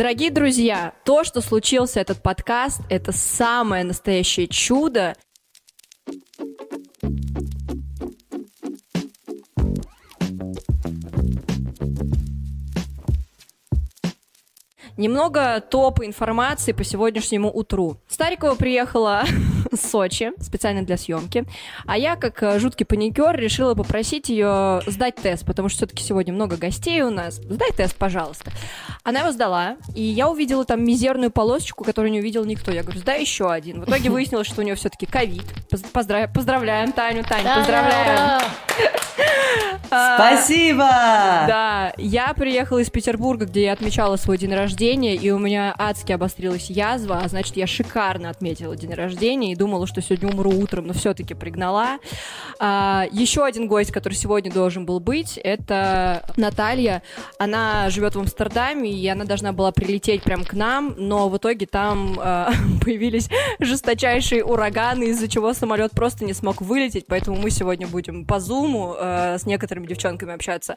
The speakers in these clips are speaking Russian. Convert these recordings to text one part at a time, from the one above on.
Дорогие друзья, то, что случился этот подкаст, это самое настоящее чудо. Немного топ информации по сегодняшнему утру. Старикова приехала Сочи специально для съемки, а я, как э, жуткий паникер, решила попросить ее сдать тест, потому что все-таки сегодня много гостей у нас. Сдай тест, пожалуйста. Она его сдала, и я увидела там мизерную полосочку, которую не увидел никто. Я говорю, сдай еще один. В итоге выяснилось, что у нее все-таки ковид. Поздрав... Поздравляем Таню, Таня, поздравляем. Спасибо! Да, я приехала из Петербурга, где я отмечала свой день рождения, и у меня адски обострилась язва, а значит, я шикарно отметила день рождения и думала, что сегодня умру утром, но все-таки пригнала. А, еще один гость, который сегодня должен был быть, это Наталья. Она живет в Амстердаме, и она должна была прилететь прямо к нам, но в итоге там э, появились жесточайшие ураганы, из-за чего самолет просто не смог вылететь, поэтому мы сегодня будем по зуму э, с некоторыми девчонками общаться.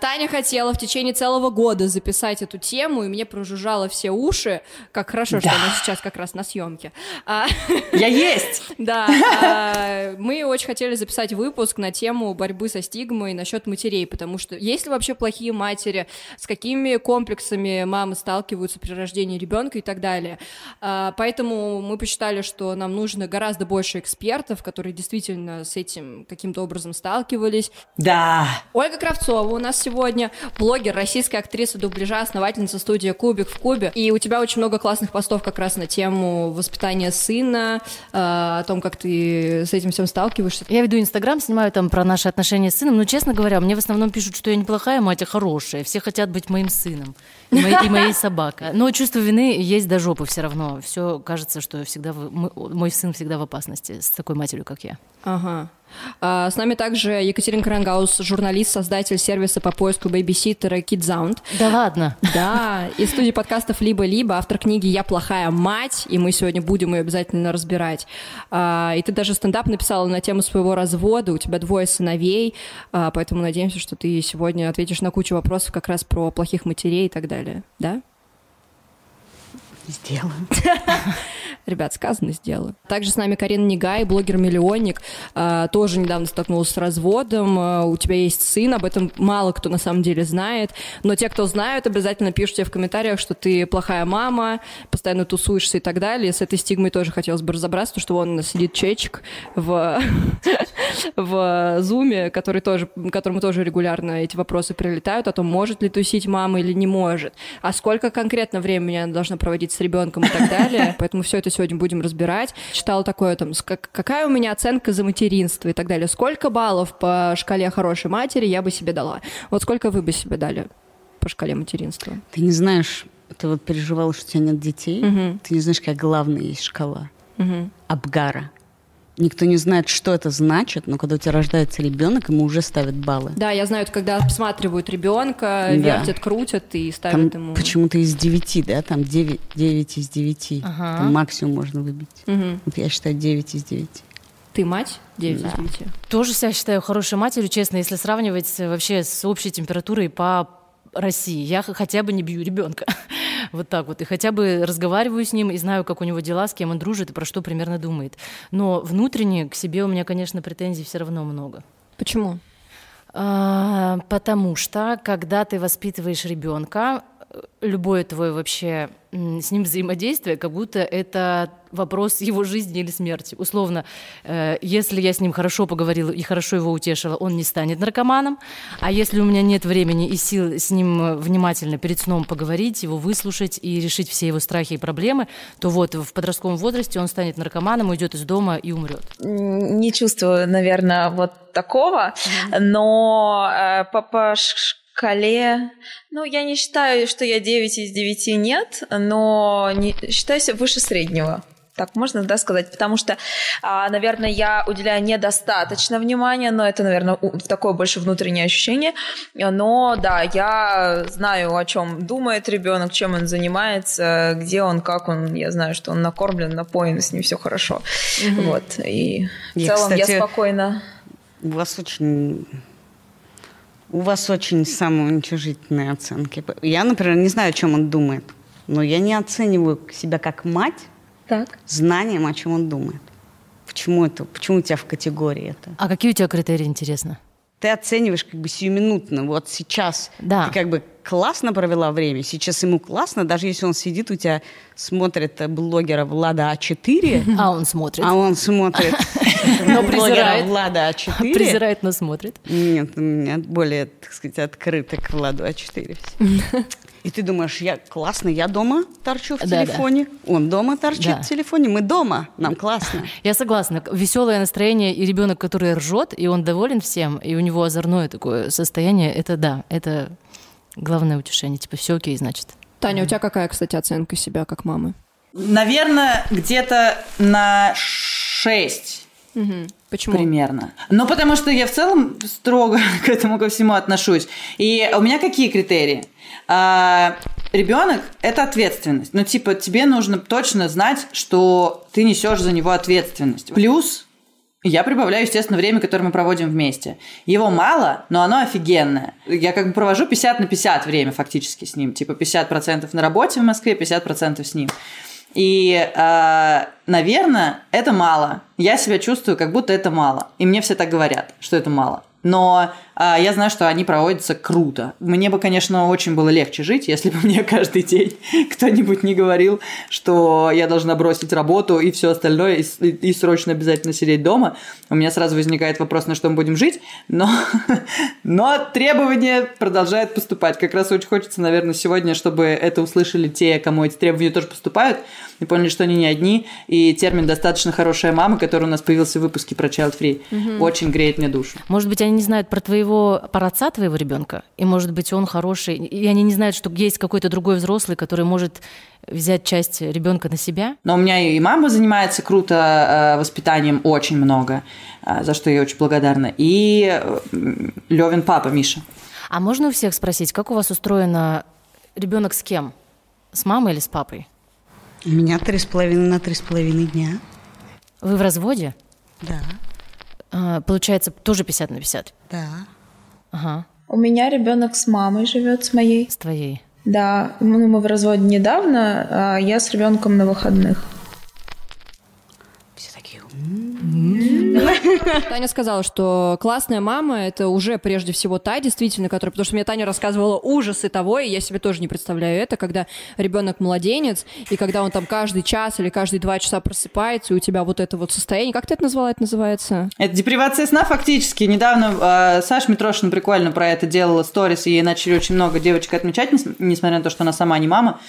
Таня хотела в течение целого года записать эту тему, и мне прожужжало все уши. Как хорошо, да. что она сейчас как раз на съемке. А, Я есть! Да. А, мы очень хотели записать выпуск на тему борьбы со стигмой насчет матерей, потому что есть ли вообще плохие матери, с какими комплексами мамы сталкиваются при рождении ребенка и так далее. А, поэтому мы посчитали, что нам нужно гораздо больше экспертов, которые действительно с этим каким-то образом сталкивались. Да. Ольга Кравцова у нас сегодня, блогер, российская актриса дубляжа, основательница студии «Кубик в Кубе». И у тебя очень много классных постов как раз на тему воспитания сына, э, о том, как ты с этим всем сталкиваешься. Я веду Инстаграм, снимаю там про наши отношения с сыном, но, честно говоря, мне в основном пишут, что я неплохая мать, а хорошая. Все хотят быть моим сыном и моей, и моей собакой. Но чувство вины есть до жопы все равно. Все кажется, что всегда мой сын всегда в опасности с такой матерью, как я. Ага. А, с нами также Екатерина Крангаус, журналист, создатель сервиса по поиску бейбиситера KidSound. Да ладно? Да, из студии подкастов «Либо-либо», автор книги «Я плохая мать», и мы сегодня будем ее обязательно разбирать. А, и ты даже стендап написала на тему своего развода, у тебя двое сыновей, а, поэтому надеемся, что ты сегодня ответишь на кучу вопросов как раз про плохих матерей и так далее, да? Сделаем. Ребят, сказано, сделаю. Также с нами Карина Негай, блогер-миллионник, а, тоже недавно столкнулась с разводом. А, у тебя есть сын, об этом мало кто на самом деле знает. Но те, кто знают, обязательно пишут тебе в комментариях, что ты плохая мама, постоянно тусуешься и так далее. С этой стигмой тоже хотелось бы разобраться, потому что вон сидит Чечик в, в зуме, который тоже, которому тоже регулярно эти вопросы прилетают о том, может ли тусить мама или не может, а сколько конкретно времени она должна проводить с ребенком и так далее. Поэтому все это сегодня будем разбирать. Читала такое там, какая у меня оценка за материнство и так далее. Сколько баллов по шкале хорошей матери я бы себе дала? Вот сколько вы бы себе дали по шкале материнства? Ты не знаешь, ты вот переживала, что у тебя нет детей. Угу. Ты не знаешь, какая главная есть шкала. Угу. Абгара. Никто не знает, что это значит, но когда у тебя рождается ребенок, ему уже ставят баллы. Да, я знаю, когда обсматривают ребенка, да. вертят, крутят и ставят там ему. Почему-то из 9, да, там 9, 9 из 9. Ага. Там максимум можно выбить. Угу. Вот я считаю 9 из 9. Ты мать? 9 да. из 9. Тоже себя считаю хорошей матерью, честно, если сравнивать вообще с общей температурой по России. Я хотя бы не бью ребенка. вот так вот. И хотя бы разговариваю с ним и знаю, как у него дела, с кем он дружит и про что примерно думает. Но внутренне к себе у меня, конечно, претензий все равно много. Почему? А, потому что, когда ты воспитываешь ребенка, любое твое вообще с ним взаимодействие, как будто это вопрос его жизни или смерти. Условно, э, если я с ним хорошо поговорила и хорошо его утешила, он не станет наркоманом. А если у меня нет времени и сил с ним внимательно перед сном поговорить, его выслушать и решить все его страхи и проблемы, то вот в подростковом возрасте он станет наркоманом, уйдет из дома и умрет. Не чувствую, наверное, вот такого, mm-hmm. но э, по, по шкале, ну, я не считаю, что я 9 из 9 нет, но не, считаю себя выше среднего. Так можно, да, сказать? Потому что, а, наверное, я уделяю недостаточно внимания, но это, наверное, такое больше внутреннее ощущение. Но да, я знаю, о чем думает ребенок, чем он занимается, где он, как он. Я знаю, что он накормлен, напоен, с ним все хорошо. Угу. Вот. И в я, целом кстати, я спокойно. У вас очень У вас очень самоуничижительные оценки. Я, например, не знаю, о чем он думает, но я не оцениваю себя как мать Так. знанием, о чем он думает. Почему это? Почему у тебя в категории это? А какие у тебя критерии, интересно? Ты оцениваешь как бы сиюминутно. Вот сейчас Да. ты как бы классно провела время, сейчас ему классно, даже если он сидит у тебя, смотрит э, блогера Влада А4, А он смотрит. а он смотрит Но презирает. Влада А4. Презирает, но смотрит. Нет, у меня более, так сказать, открыто к Владу А4 все. И ты думаешь, я классно, я дома торчу в Да-да. телефоне, он дома торчит Да. в телефоне, мы дома, нам классно. Я согласна. Веселое настроение и ребенок, который ржет, и он доволен всем, и у него озорное такое состояние, это да, это главное утешение. Типа, все окей, значит. Таня, у тебя какая, кстати, оценка себя как мамы? Наверное, где-то на 6 Почему? примерно. Ну, потому что я в целом строго к этому ко всему отношусь. И у меня какие критерии? ребенок это ответственность. Ну, типа, тебе нужно точно знать, что ты несешь за него ответственность. Плюс я прибавляю, естественно, время, которое мы проводим вместе. Его мало, но оно офигенное. Я как бы провожу 50 на 50 время фактически с ним. Типа 50% на работе в Москве, 50% с ним. И, э, наверное, это мало. Я себя чувствую, как будто это мало. И мне все так говорят, что это мало. Но э, я знаю, что они проводятся круто. Мне бы, конечно, очень было легче жить, если бы мне каждый день кто-нибудь не говорил, что я должна бросить работу и все остальное, и, и срочно обязательно сидеть дома. У меня сразу возникает вопрос, на что мы будем жить. Но, но требования продолжают поступать. Как раз очень хочется, наверное, сегодня, чтобы это услышали те, кому эти требования тоже поступают, и поняли, что они не одни. И термин «достаточно хорошая мама», который у нас появился в выпуске про Child Free, очень греет мне душу. Может быть, они не знают про твоего, про отца твоего ребенка, и может быть он хороший, и они не знают, что есть какой-то другой взрослый, который может взять часть ребенка на себя. Но у меня и мама занимается круто э, воспитанием очень много, э, за что я очень благодарна. И Левин папа Миша. А можно у всех спросить, как у вас устроено ребенок с кем? С мамой или с папой? У меня три с половиной на три с половиной дня. Вы в разводе? Да, А, Получается, тоже 50 на 50. да. Ага, У меня ребенок с мамой живет, с моей. с твоей. Да, ну, мы в разводе недавно, а я с ребенком на выходных. Таня сказала, что классная мама это уже прежде всего та, действительно, которая, потому что мне Таня рассказывала ужасы того, и я себе тоже не представляю это, когда ребенок младенец, и когда он там каждый час или каждые два часа просыпается, и у тебя вот это вот состояние, как ты это назвала, это называется? Это депривация сна фактически. Недавно э, Саша Митрошина прикольно про это делала сторис, и ей начали очень много девочек отмечать, нес- несмотря на то, что она сама не мама.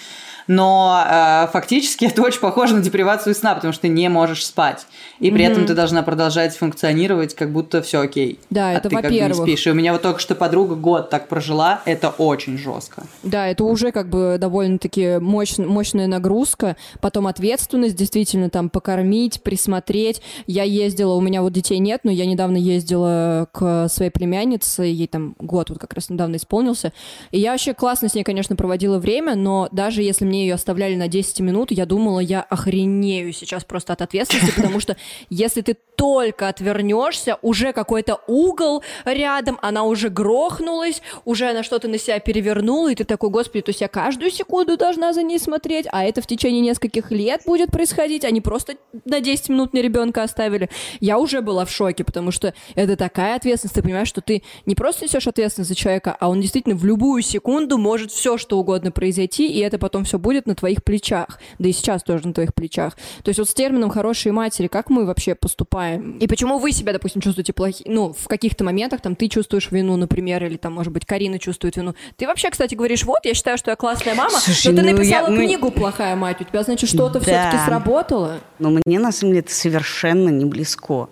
Но э, фактически это очень похоже на депривацию сна, потому что ты не можешь спать. И при этом ты должна продолжать функционировать, как будто все окей. Да, а это ты как бы не во-первых. спишь. И у меня вот только что подруга год так прожила, это очень жестко. Да, это уже как бы довольно-таки мощь- мощная нагрузка. Потом ответственность, действительно, там покормить, присмотреть. Я ездила, у меня вот детей нет, но я недавно ездила к своей племяннице, ей там год вот как раз недавно исполнился. И я вообще классно с ней, конечно, проводила время, но даже если мне ее оставляли на 10 минут, я думала, я охренею сейчас просто от ответственности, потому что если ты только отвернешься, уже какой-то угол рядом, она уже грохнулась, уже она что-то на себя перевернула, и ты такой, господи, то есть я каждую секунду должна за ней смотреть, а это в течение нескольких лет будет происходить, они просто на 10 минут мне ребенка оставили. Я уже была в шоке, потому что это такая ответственность, ты понимаешь, что ты не просто несешь ответственность за человека, а он действительно в любую секунду может все что угодно произойти, и это потом все будет на твоих плечах, да и сейчас тоже на твоих плечах. То есть вот с термином «хорошие матери», как мы вообще поступаем? И почему вы себя, допустим, чувствуете плохи? Ну, в каких-то моментах там ты чувствуешь вину, например, или там, может быть, Карина чувствует вину. Ты вообще, кстати, говоришь, вот, я считаю, что я классная мама, Слушай, но ты ну, написала я- книгу «Плохая мать», у тебя, значит, что-то Да. все-таки сработало? Но мне, на самом деле, это совершенно не близко.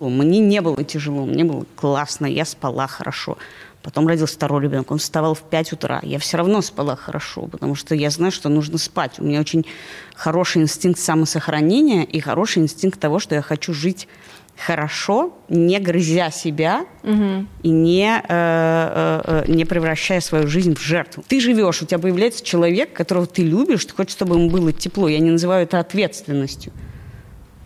Мне не было тяжело, мне было классно, я спала хорошо. Потом родился второй ребенок, он вставал в 5 утра. Я все равно спала хорошо, потому что я знаю, что нужно спать. У меня очень хороший инстинкт самосохранения и хороший инстинкт того, что я хочу жить хорошо, не грызя себя и не, э, э, э, не превращая свою жизнь в жертву. Ты живешь, у тебя появляется человек, которого ты любишь, ты хочешь, чтобы ему было тепло. Я не называю это ответственностью.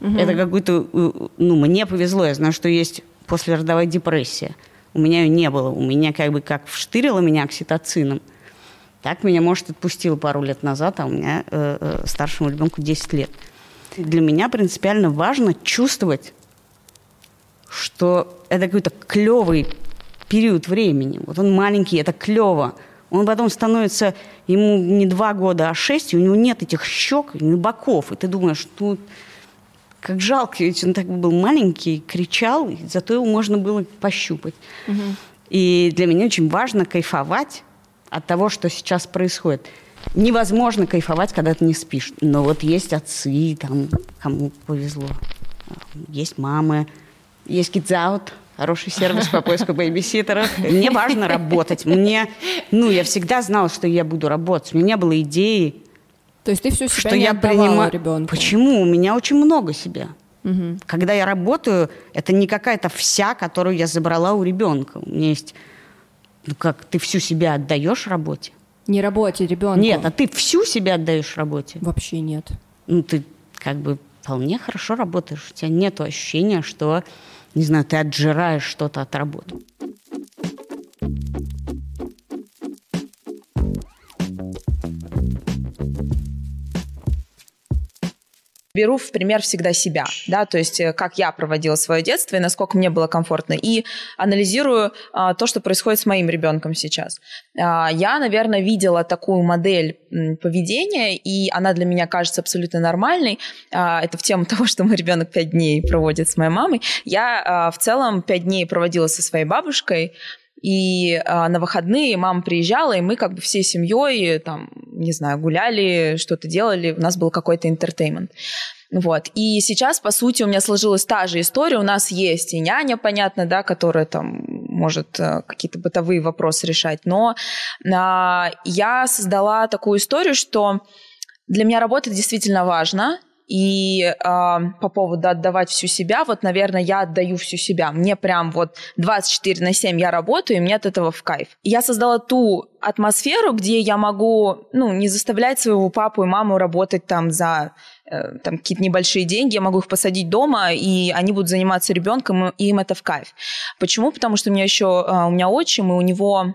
Это какой-то... э, Ну, мне повезло, я знаю, что есть послеродовая депрессия. У меня ее не было. У меня как бы как вштырило меня окситоцином. Так меня, может, отпустило пару лет назад, а у меня э, э, старшему ребенку 10 лет. Для меня принципиально важно чувствовать, что это какой-то клевый период времени. Вот он маленький, это клево. Он потом становится, ему не два года, а шесть, и у него нет этих щек, боков. И ты думаешь, ну, как жалко, ведь он так был маленький, кричал, зато его можно было пощупать. Угу. И для меня очень важно кайфовать от того, что сейчас происходит. Невозможно кайфовать, когда ты не спишь. Но вот есть отцы, там, кому повезло. Есть мамы, есть Kids Out, хороший сервис по поиску бэйбиситеров. Мне важно работать. Мне, ну, я всегда знала, что я буду работать. У меня не было идеи, то есть ты всю себя что не я принимаю ребенку? Почему? У меня очень много себя. Угу. Когда я работаю, это не какая-то вся, которую я забрала у ребенка. У меня есть, ну как, ты всю себя отдаешь работе? Не работе, ребенку. Нет, а ты всю себя отдаешь работе? Вообще нет. Ну ты как бы вполне хорошо работаешь. У тебя нет ощущения, что, не знаю, ты отжираешь что-то от работы. Беру в пример всегда себя, да, то есть э, как я проводила свое детство и насколько мне было комфортно, и анализирую а, то, что происходит с моим ребенком сейчас. А, я, наверное, видела такую модель поведения, и она для меня кажется абсолютно нормальной. А, это в тему того, что мой ребенок пять дней проводит с моей мамой. Я а, в целом пять дней проводила со своей бабушкой, и а, на выходные мама приезжала, и мы как бы всей семьей, там, не знаю, гуляли, что-то делали, у нас был какой-то интертеймент. Вот. И сейчас, по сути, у меня сложилась та же история. У нас есть и няня, понятно, да, которая там может э, какие-то бытовые вопросы решать. Но а, я создала такую историю, что для меня работа действительно важна, и э, по поводу отдавать всю себя, вот, наверное, я отдаю всю себя. Мне прям вот 24 на 7 я работаю, и мне от этого в кайф. Я создала ту атмосферу, где я могу, ну, не заставлять своего папу и маму работать там за э, там какие-то небольшие деньги, я могу их посадить дома, и они будут заниматься ребенком, и им это в кайф. Почему? Потому что у меня еще, э, у меня отчим, и у него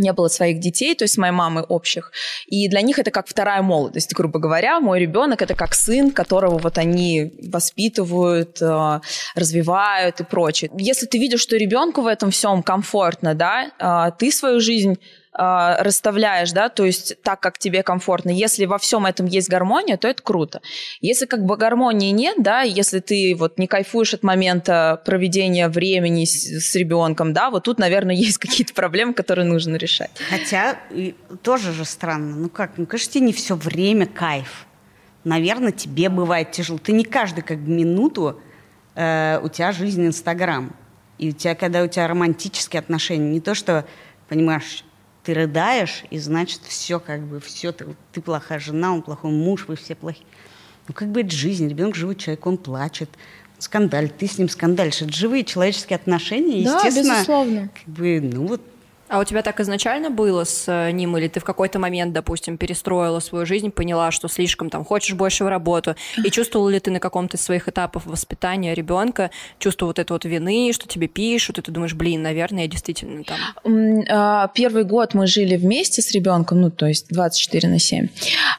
не было своих детей, то есть моей мамы общих. И для них это как вторая молодость, грубо говоря. Мой ребенок это как сын, которого вот они воспитывают, э, развивают и прочее. Если ты видишь, что ребенку в этом всем комфортно, да, э, ты свою жизнь расставляешь, да, то есть так, как тебе комфортно. Если во всем этом есть гармония, то это круто. Если как бы гармонии нет, да, если ты вот не кайфуешь от момента проведения времени с, с ребенком, да, вот тут, наверное, есть какие-то проблемы, которые нужно решать. Хотя тоже же странно. Ну как, ну конечно, тебе не все время кайф. Наверное, тебе бывает тяжело. Ты не каждый как минуту э, у тебя жизнь Инстаграм. И у тебя, когда у тебя романтические отношения, не то, что, понимаешь, ты рыдаешь, и значит, все как бы, все, ты, ты плохая жена, он плохой муж, вы все плохие. Ну, как бы это жизнь, ребенок живой человек, он плачет, скандаль, ты с ним скандалишь. Это живые человеческие отношения, да, естественно. безусловно. Как бы, ну вот а у тебя так изначально было с э, ним, или ты в какой-то момент, допустим, перестроила свою жизнь, поняла, что слишком там хочешь больше в работу, и чувствовала ли ты на каком-то из своих этапов воспитания ребенка, чувство вот этой вот вины, что тебе пишут, и ты думаешь, блин, наверное, я действительно там... А, первый год мы жили вместе с ребенком, ну, то есть 24 на 7.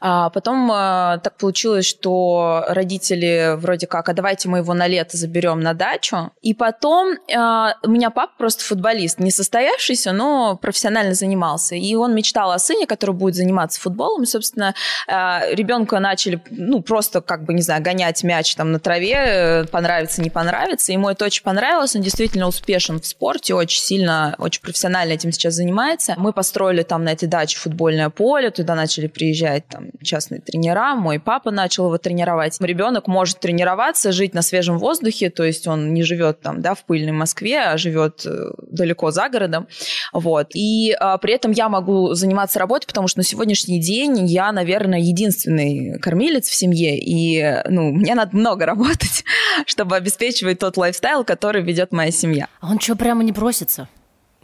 А потом а, так получилось, что родители вроде как, а давайте мы его на лето заберем на дачу. И потом у меня папа просто футболист, не состоявшийся, но профессионально занимался. И он мечтал о сыне, который будет заниматься футболом. И, собственно, э, ребенка начали, ну, просто, как бы, не знаю, гонять мяч там на траве, э, понравится, не понравится. Ему это очень понравилось. Он действительно успешен в спорте, очень сильно, очень профессионально этим сейчас занимается. Мы построили там на этой даче футбольное поле, туда начали приезжать там частные тренера. Мой папа начал его тренировать. Ребенок может тренироваться, жить на свежем воздухе, то есть он не живет там, да, в пыльной Москве, а живет э, далеко за городом. Вот вот. И а, при этом я могу заниматься работой, потому что на сегодняшний день я, наверное, единственный кормилец в семье, и ну, мне надо много работать, чтобы обеспечивать тот лайфстайл, который ведет моя семья. А он что, прямо не просится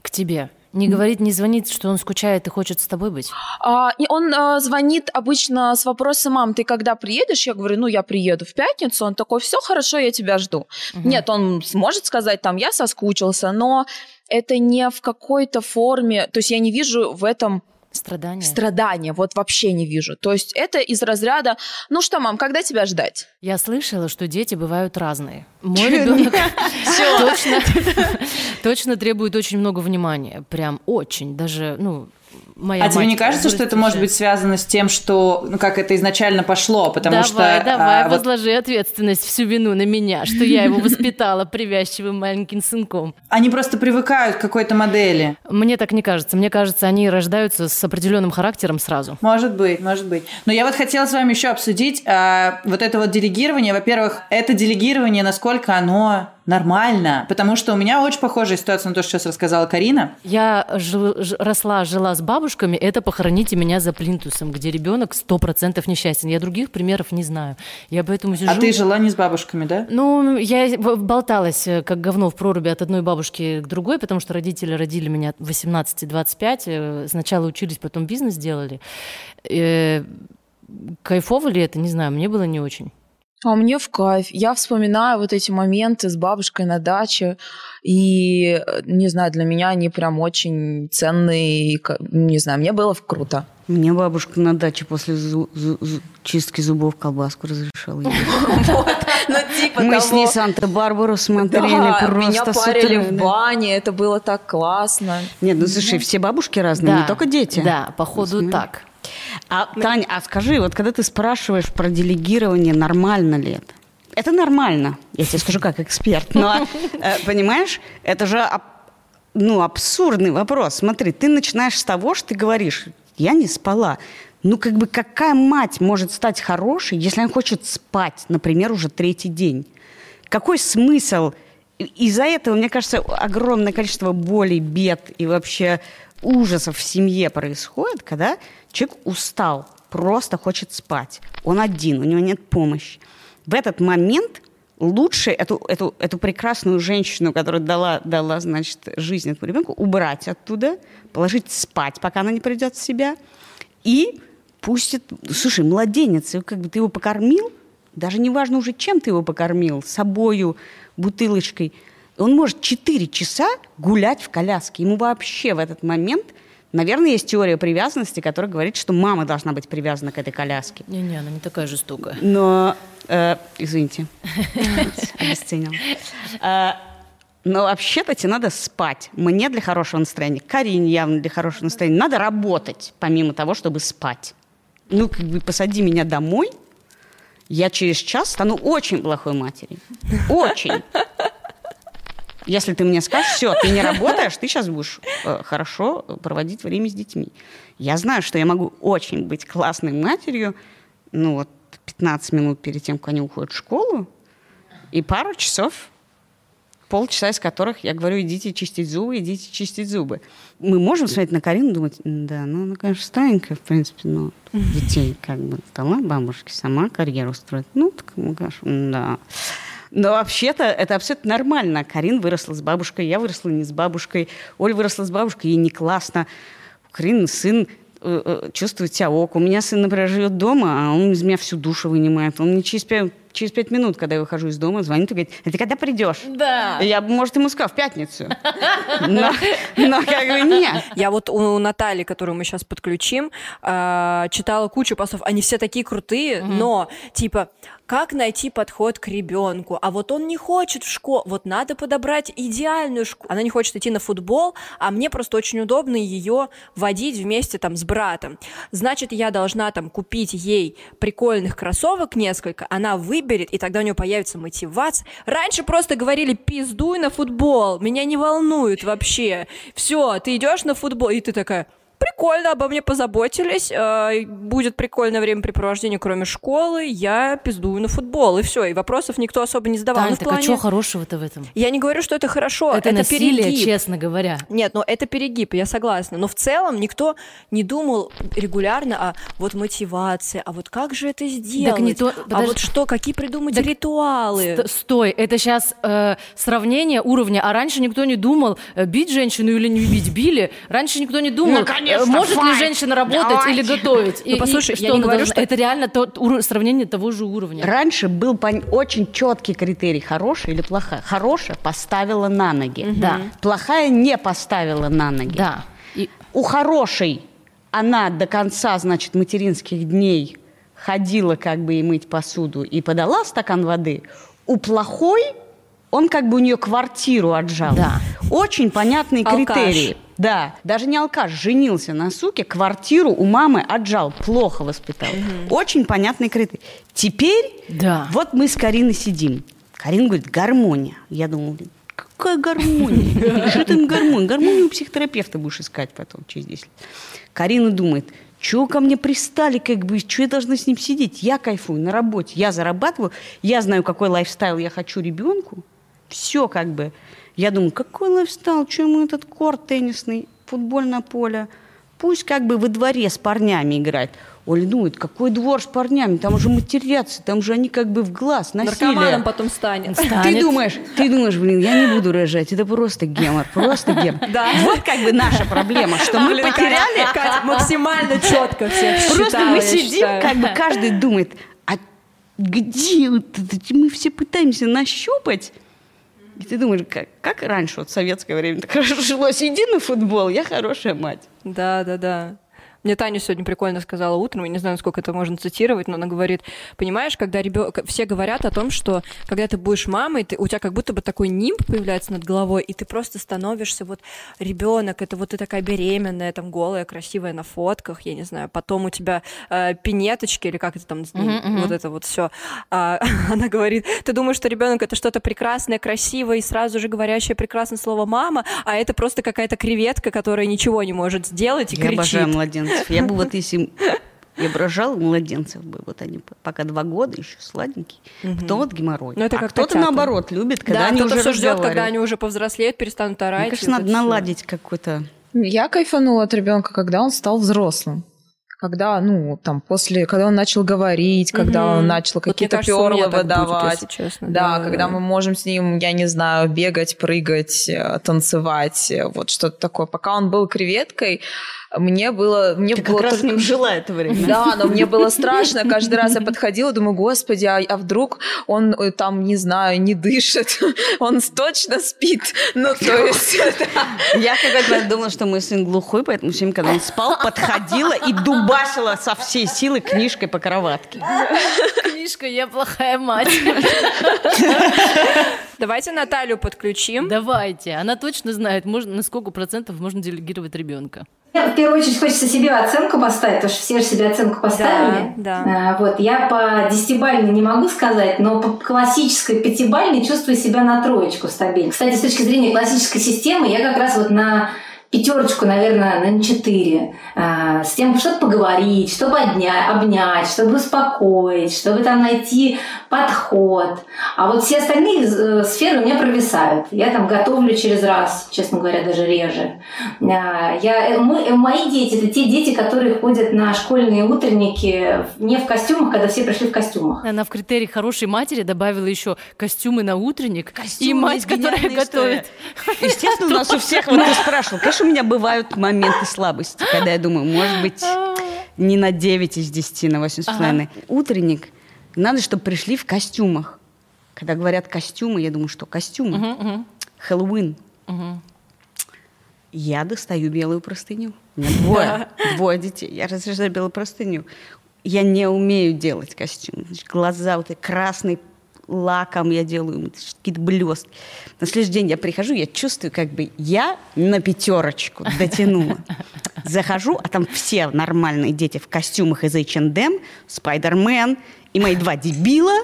к тебе? Не говорит, не звонит, что он скучает и хочет с тобой быть? А, и он а, звонит обычно с вопросом, мам, ты когда приедешь? Я говорю, ну, я приеду в пятницу. Он такой, все хорошо, я тебя жду. Угу. Нет, он сможет сказать, там, я соскучился, но это не в какой-то форме, то есть я не вижу в этом Страдания. Страдания, вот вообще не вижу. То есть это из разряда, ну что, мам, когда тебя ждать? Я слышала, что дети бывают разные. Мой ребенок точно, точно требует очень много внимания. Прям очень. Даже, ну, моя А тебе не кажется, что это может быть связано с тем, что, ну, как это изначально пошло, потому давай, что... Давай, а, возложи вот... ответственность, всю вину на меня, что я его воспитала привязчивым маленьким сынком. Они просто привыкают к какой-то модели. Мне так не кажется. Мне кажется, они рождаются с определенным характером сразу. Может быть, может быть. Но я вот хотела с вами еще обсудить а, вот это вот делегирование. Во-первых, это делегирование, насколько оно нормально, потому что у меня очень похожая ситуация на то, что сейчас рассказала Карина. Я жил, ж, росла, жила с бабушками, это «Похороните меня за плинтусом», где ребенок сто процентов несчастен. Я других примеров не знаю. Я поэтому сижу... А ты жила не с бабушками, да? Ну, я болталась э, как говно в проруби от одной бабушки к другой, потому что родители родили меня в 18-25, э, сначала учились, потом бизнес делали. Э, кайфово ли это, не знаю, мне было не очень. А мне в кайф. Я вспоминаю вот эти моменты с бабушкой на даче, и, не знаю, для меня они прям очень ценные, не знаю, мне было круто. Мне бабушка на даче после зу- зу- зу- чистки зубов колбаску разрешала. Ну, типа Мы с ней Санта-Барбару смотрели, меня парили в бане, это было так классно. Нет, ну слушай, все бабушки разные, не только дети. Да, походу так. А, Таня, а скажи, вот когда ты спрашиваешь про делегирование, нормально ли это? Это нормально, я тебе скажу как эксперт, но, э, понимаешь, это же ну, абсурдный вопрос. Смотри, ты начинаешь с того, что ты говоришь, я не спала. Ну, как бы какая мать может стать хорошей, если она хочет спать, например, уже третий день? Какой смысл? Из-за этого, мне кажется, огромное количество болей, бед и вообще ужасов в семье происходит, когда человек устал, просто хочет спать. Он один, у него нет помощи. В этот момент лучше эту, эту, эту прекрасную женщину, которая дала, дала значит, жизнь этому ребенку, убрать оттуда, положить спать, пока она не придет в себя, и пустит... Слушай, младенец, как бы ты его покормил, даже не важно уже, чем ты его покормил, собою, бутылочкой – он может 4 часа гулять в коляске. Ему вообще в этот момент Наверное, есть теория привязанности, которая говорит, что мама должна быть привязана к этой коляске. Не-не, она не такая жестокая. Но, э, извините, обесценил. Э, но вообще-то тебе надо спать. Мне для хорошего настроения, Карине явно для хорошего настроения. Надо работать, помимо того, чтобы спать. Ну, как бы посади меня домой, я через час стану очень плохой матерью. Очень. Если ты мне скажешь, все, ты не работаешь, ты сейчас будешь э, хорошо проводить время с детьми. Я знаю, что я могу очень быть классной матерью, ну вот 15 минут перед тем, как они уходят в школу, и пару часов, полчаса из которых я говорю, идите чистить зубы, идите чистить зубы. Мы можем смотреть на Карину и думать, да, ну она, конечно, странненькая, в принципе, но детей как бы дала бабушке, сама карьеру строит. Ну, так, ну, конечно, да. Но вообще-то это абсолютно нормально. Карин выросла с бабушкой, я выросла не с бабушкой, Оль выросла с бабушкой, ей не классно. Карин сын э, э, чувствует себя ок. У меня сын, например, живет дома, а он из меня всю душу вынимает. Он мне через пять, через пять минут, когда я выхожу из дома, звонит и говорит, а ты когда придешь? Да. Я бы, может, ему сказал, в пятницу. Но, но как бы нет. Я вот у Натальи, которую мы сейчас подключим, э, читала кучу постов. Они все такие крутые, но, типа, как найти подход к ребенку. А вот он не хочет в школу, вот надо подобрать идеальную школу. Она не хочет идти на футбол, а мне просто очень удобно ее водить вместе там с братом. Значит, я должна там купить ей прикольных кроссовок несколько, она выберет, и тогда у нее появится мотивация. Раньше просто говорили, пиздуй на футбол, меня не волнует вообще. Все, ты идешь на футбол, и ты такая, прикольно, обо мне позаботились, э, будет прикольное времяпрепровождение, кроме школы, я пиздую на футбол, и все, и вопросов никто особо не задавал. Тань, ну, так плане... а что хорошего-то в этом? Я не говорю, что это хорошо, это, это насилие, перегиб. честно говоря. Нет, ну это перегиб, я согласна, но в целом никто не думал регулярно о вот мотивации, а вот как же это сделать, Так не то- а вот что, какие придумать Так ритуалы. Ст- Стой, это сейчас э, сравнение уровня, а раньше никто не думал, э, бить женщину или не бить, били. Раньше никто не думал, конечно, может ли fight. женщина работать Давайте. или готовить? И- Ну, послушай, и я что не говорю, должна- что- Это реально тот ур- сравнение того же уровня. Раньше был пон- очень четкий критерий, хорошая или плохая. Хорошая поставила на ноги. Да. Плохая не поставила на ноги. Да. И- У хорошей она до конца, значит, материнских дней ходила как бы и мыть посуду и подала стакан воды. У плохой он как бы у нее квартиру отжал. Да. Очень понятные Алкаш. критерии. Да, даже не алкаш, женился на суке, квартиру у мамы отжал, плохо воспитал. Очень понятный критерий. Теперь Да. вот мы с Кариной сидим. Карина говорит, гармония. Я думала, блин, какая гармония? Что там гармония? Гармонию у психотерапевта будешь искать потом, через 10 лет. Карина думает, чего ко мне пристали, как бы, что я должна с ним сидеть? Я кайфую на работе, я зарабатываю, я знаю, какой lifestyle я хочу ребенку. Все как бы. Я думаю, какой lifestyle, что ему этот корт теннисный, футбольное поле? Пусть как бы во дворе с парнями играет. Оля думает, какой двор с парнями, там уже матерятся, там же они как бы в глаз, насилие. Наркоманом потом станет. Ты Станет. думаешь, ты думаешь, блин, я не буду рожать, это просто гемор, просто гемор. Да. Вот как бы наша проблема, что мы потеряли, Катя максимально четко всех просто мы сидим, как бы каждый думает, а где вот это? мы все пытаемся нащупать, и ты думаешь, как, как раньше, вот в советское время, так хорошо жилось, иди на футбол, я хорошая мать. Да, да, да. Мне Таня сегодня прикольно сказала утром, я не знаю, сколько это можно цитировать, но она говорит, понимаешь, когда ребенок, все говорят о том, что когда ты будешь мамой, ты, у тебя как будто бы такой нимб появляется над головой, и ты просто становишься вот ребенок, это вот ты такая беременная, там голая, красивая на фотках, я не знаю, потом у тебя э, пинеточки или как это там, вот это вот все. она говорит, ты думаешь, что ребенок это что-то прекрасное, красивое и сразу же говорящее прекрасное слово мама, а это просто какая-то креветка, которая ничего не может сделать и Я кричит. обожаю младенцев. Я бы вот если я бы рожала младенцев бы, вот они пока два года еще сладенькие, потом вот геморрой. Ну, это а как кто-то котята. наоборот любит, когда да, они кто-то уже все ждет, когда они уже повзрослеют, перестанут орать. Мне кажется, надо наладить какой-то... Я кайфанула от ребенка, когда он стал взрослым. Когда, ну, там, после, когда он начал говорить, когда Мгм. он начал Вот какие-то так будет, выдавать. если честно. Да, Да, когда да. мы можем с ним, я не знаю, бегать, прыгать, э, танцевать, э, вот что-то такое. Пока он был креветкой, мне было... Мне Ты было как раз с только- ним жила это время. Да, но мне было страшно. Каждый раз я подходила, думаю, господи, а, а вдруг он э, там, не знаю, не дышит, он точно спит. Ну, то есть... да. Я когда-то думала, что мой сын глухой, поэтому все время, когда он спал, подходила и дубасила со всей силы книжкой по кроватке. Книжка «Я плохая мать». Давайте Наталью подключим. Давайте. Она точно знает, можно, на сколько процентов можно делегировать ребенка. В первую очередь хочется себе оценку поставить, потому что все же себе оценку поставили. Да, А, Вот, я по десятибальной не могу сказать, но по классической пятибальной чувствую себя на троечку стабильно. Кстати, с точки зрения классической системы, я как раз вот на пятерочку, наверное, на четыре. А, С тем, чтобы поговорить, чтобы обнять, обнять, чтобы успокоить, чтобы там найти подход. А вот все остальные э, сферы у меня провисают. Я там готовлю через раз, честно говоря, даже реже. А, Я, э, мы, э, мои дети это те дети, которые ходят на школьные утренники не в костюмах, когда все пришли в костюмах. Она в критерий хорошей матери добавила еще костюмы на утренник и Костюмы, мать, которая готовит. Естественно, у нас у всех, вот ты спрашивал, конечно, у меня бывают моменты слабости, когда я думаю, может быть, не на 9 из 10, на 8,5. Утренник, надо, чтобы пришли в костюмах. Когда говорят костюмы, я думаю, что костюмы? Мгм, Хэллоуин. Я достаю белую простыню. У меня двое, двое детей. Я разряжаю белую простыню. Я не умею делать костюм. Значит, глаза вот эти красный лаком я делаю, какие-то блестки. На следующий день я прихожу, я чувствую, как бы я на пятерочку дотянула. Захожу, а там все нормальные дети в костюмах из H&M, Спайдермен и мои два дебила.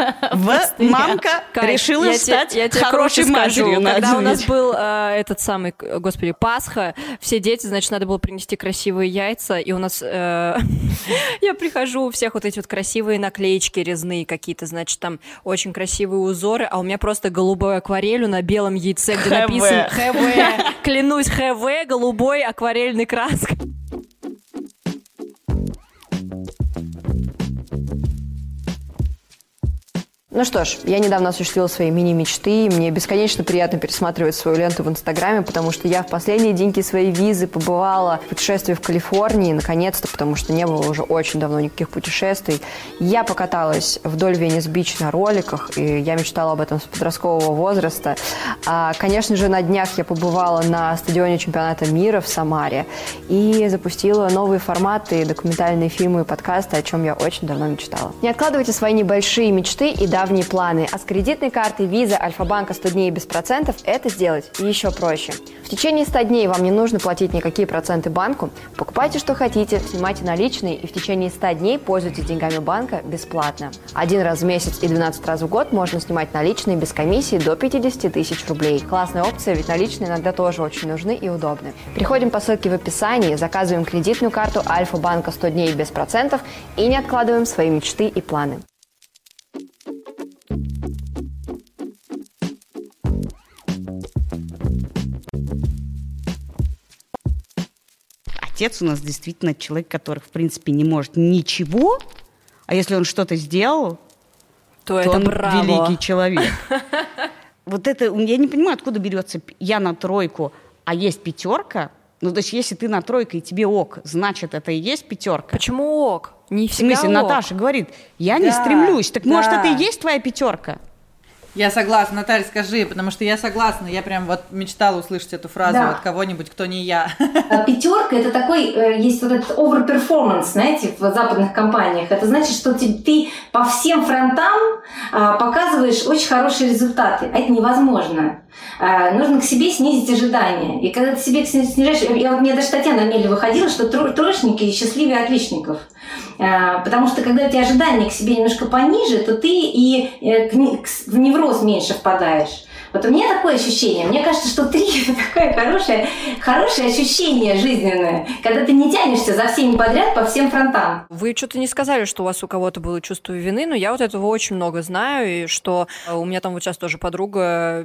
В мамка решила стать хорошей матерью Когда у нас был э, этот самый, господи, Пасха, все дети, значит, надо было принести красивые яйца, и у нас... э, я прихожу, у всех вот эти вот красивые наклеечки резные какие-то, значит, там очень красивые узоры, а у меня просто голубой акварелью на белом яйце, где написано ХВ. Клянусь, ХВ голубой акварельной краской. Ну что ж, я недавно осуществила свои мини-мечты, и мне бесконечно приятно пересматривать свою ленту в Инстаграме, потому что я в последние деньги своей визы побывала в путешествии в Калифорнии, наконец-то, потому что не было уже очень давно никаких путешествий. Я покаталась вдоль Венес-Бич на роликах, и я мечтала об этом с подросткового возраста. А, конечно же, на днях я побывала на стадионе чемпионата мира в Самаре и запустила новые форматы, документальные фильмы и подкасты, о чем я очень давно мечтала. Не откладывайте свои небольшие мечты и давние планы, а с кредитной картой Visa Альфа-банка 100 дней без процентов это сделать еще проще. В течение 100 дней вам не нужно платить никакие проценты банку. Покупайте, что хотите, снимайте наличные и в течение 100 дней пользуйтесь деньгами банка бесплатно. Один раз в месяц и 12 раз в год можно снимать наличные без комиссии до 50 тысяч рублей. Классная опция, ведь наличные иногда тоже очень нужны и удобны. Переходим по ссылке в описании, заказываем кредитную карту Альфа-банка 100 дней без процентов и не откладываем свои мечты и планы. Отец у нас действительно человек, который, в принципе, не может ничего, а если он что-то сделал, То, то это он браво. великий человек. Вот это, я не понимаю, откуда берется я на тройку, а есть пятерка. Ну, то есть, если ты на тройку и тебе ок, значит, это и есть пятерка. Почему ок? Не В всегда смысле, ок. Наташа говорит, я не Да, стремлюсь. Так может, да. это и есть твоя пятерка? Я согласна, Наталья, скажи, потому что я согласна. Я прям вот мечтала услышать эту фразу Да. от кого-нибудь, кто не я. А Пятерка это такой, э, есть вот этот overperformance, знаете, в западных компаниях. Это значит, что ты, ты по всем фронтам а, показываешь очень хорошие результаты. А это невозможно. Нужно к себе снизить ожидания. И когда ты себе сни- снижаешь... Я, вот- мне даже Татьяна Амелия выходила, что тро- троечники счастливее отличников. Потому что когда у тебя ожидания к себе немножко пониже, то ты и э, к в невроз меньше впадаешь. Вот у меня такое ощущение. Мне кажется, что три – это такое хорошее, хорошее ощущение жизненное, когда ты не тянешься за всеми подряд по всем фронтам. Вы что-то не сказали, что у вас у кого-то было чувство вины, но я вот этого очень много знаю, и что э, у меня там вот сейчас тоже подруга, э,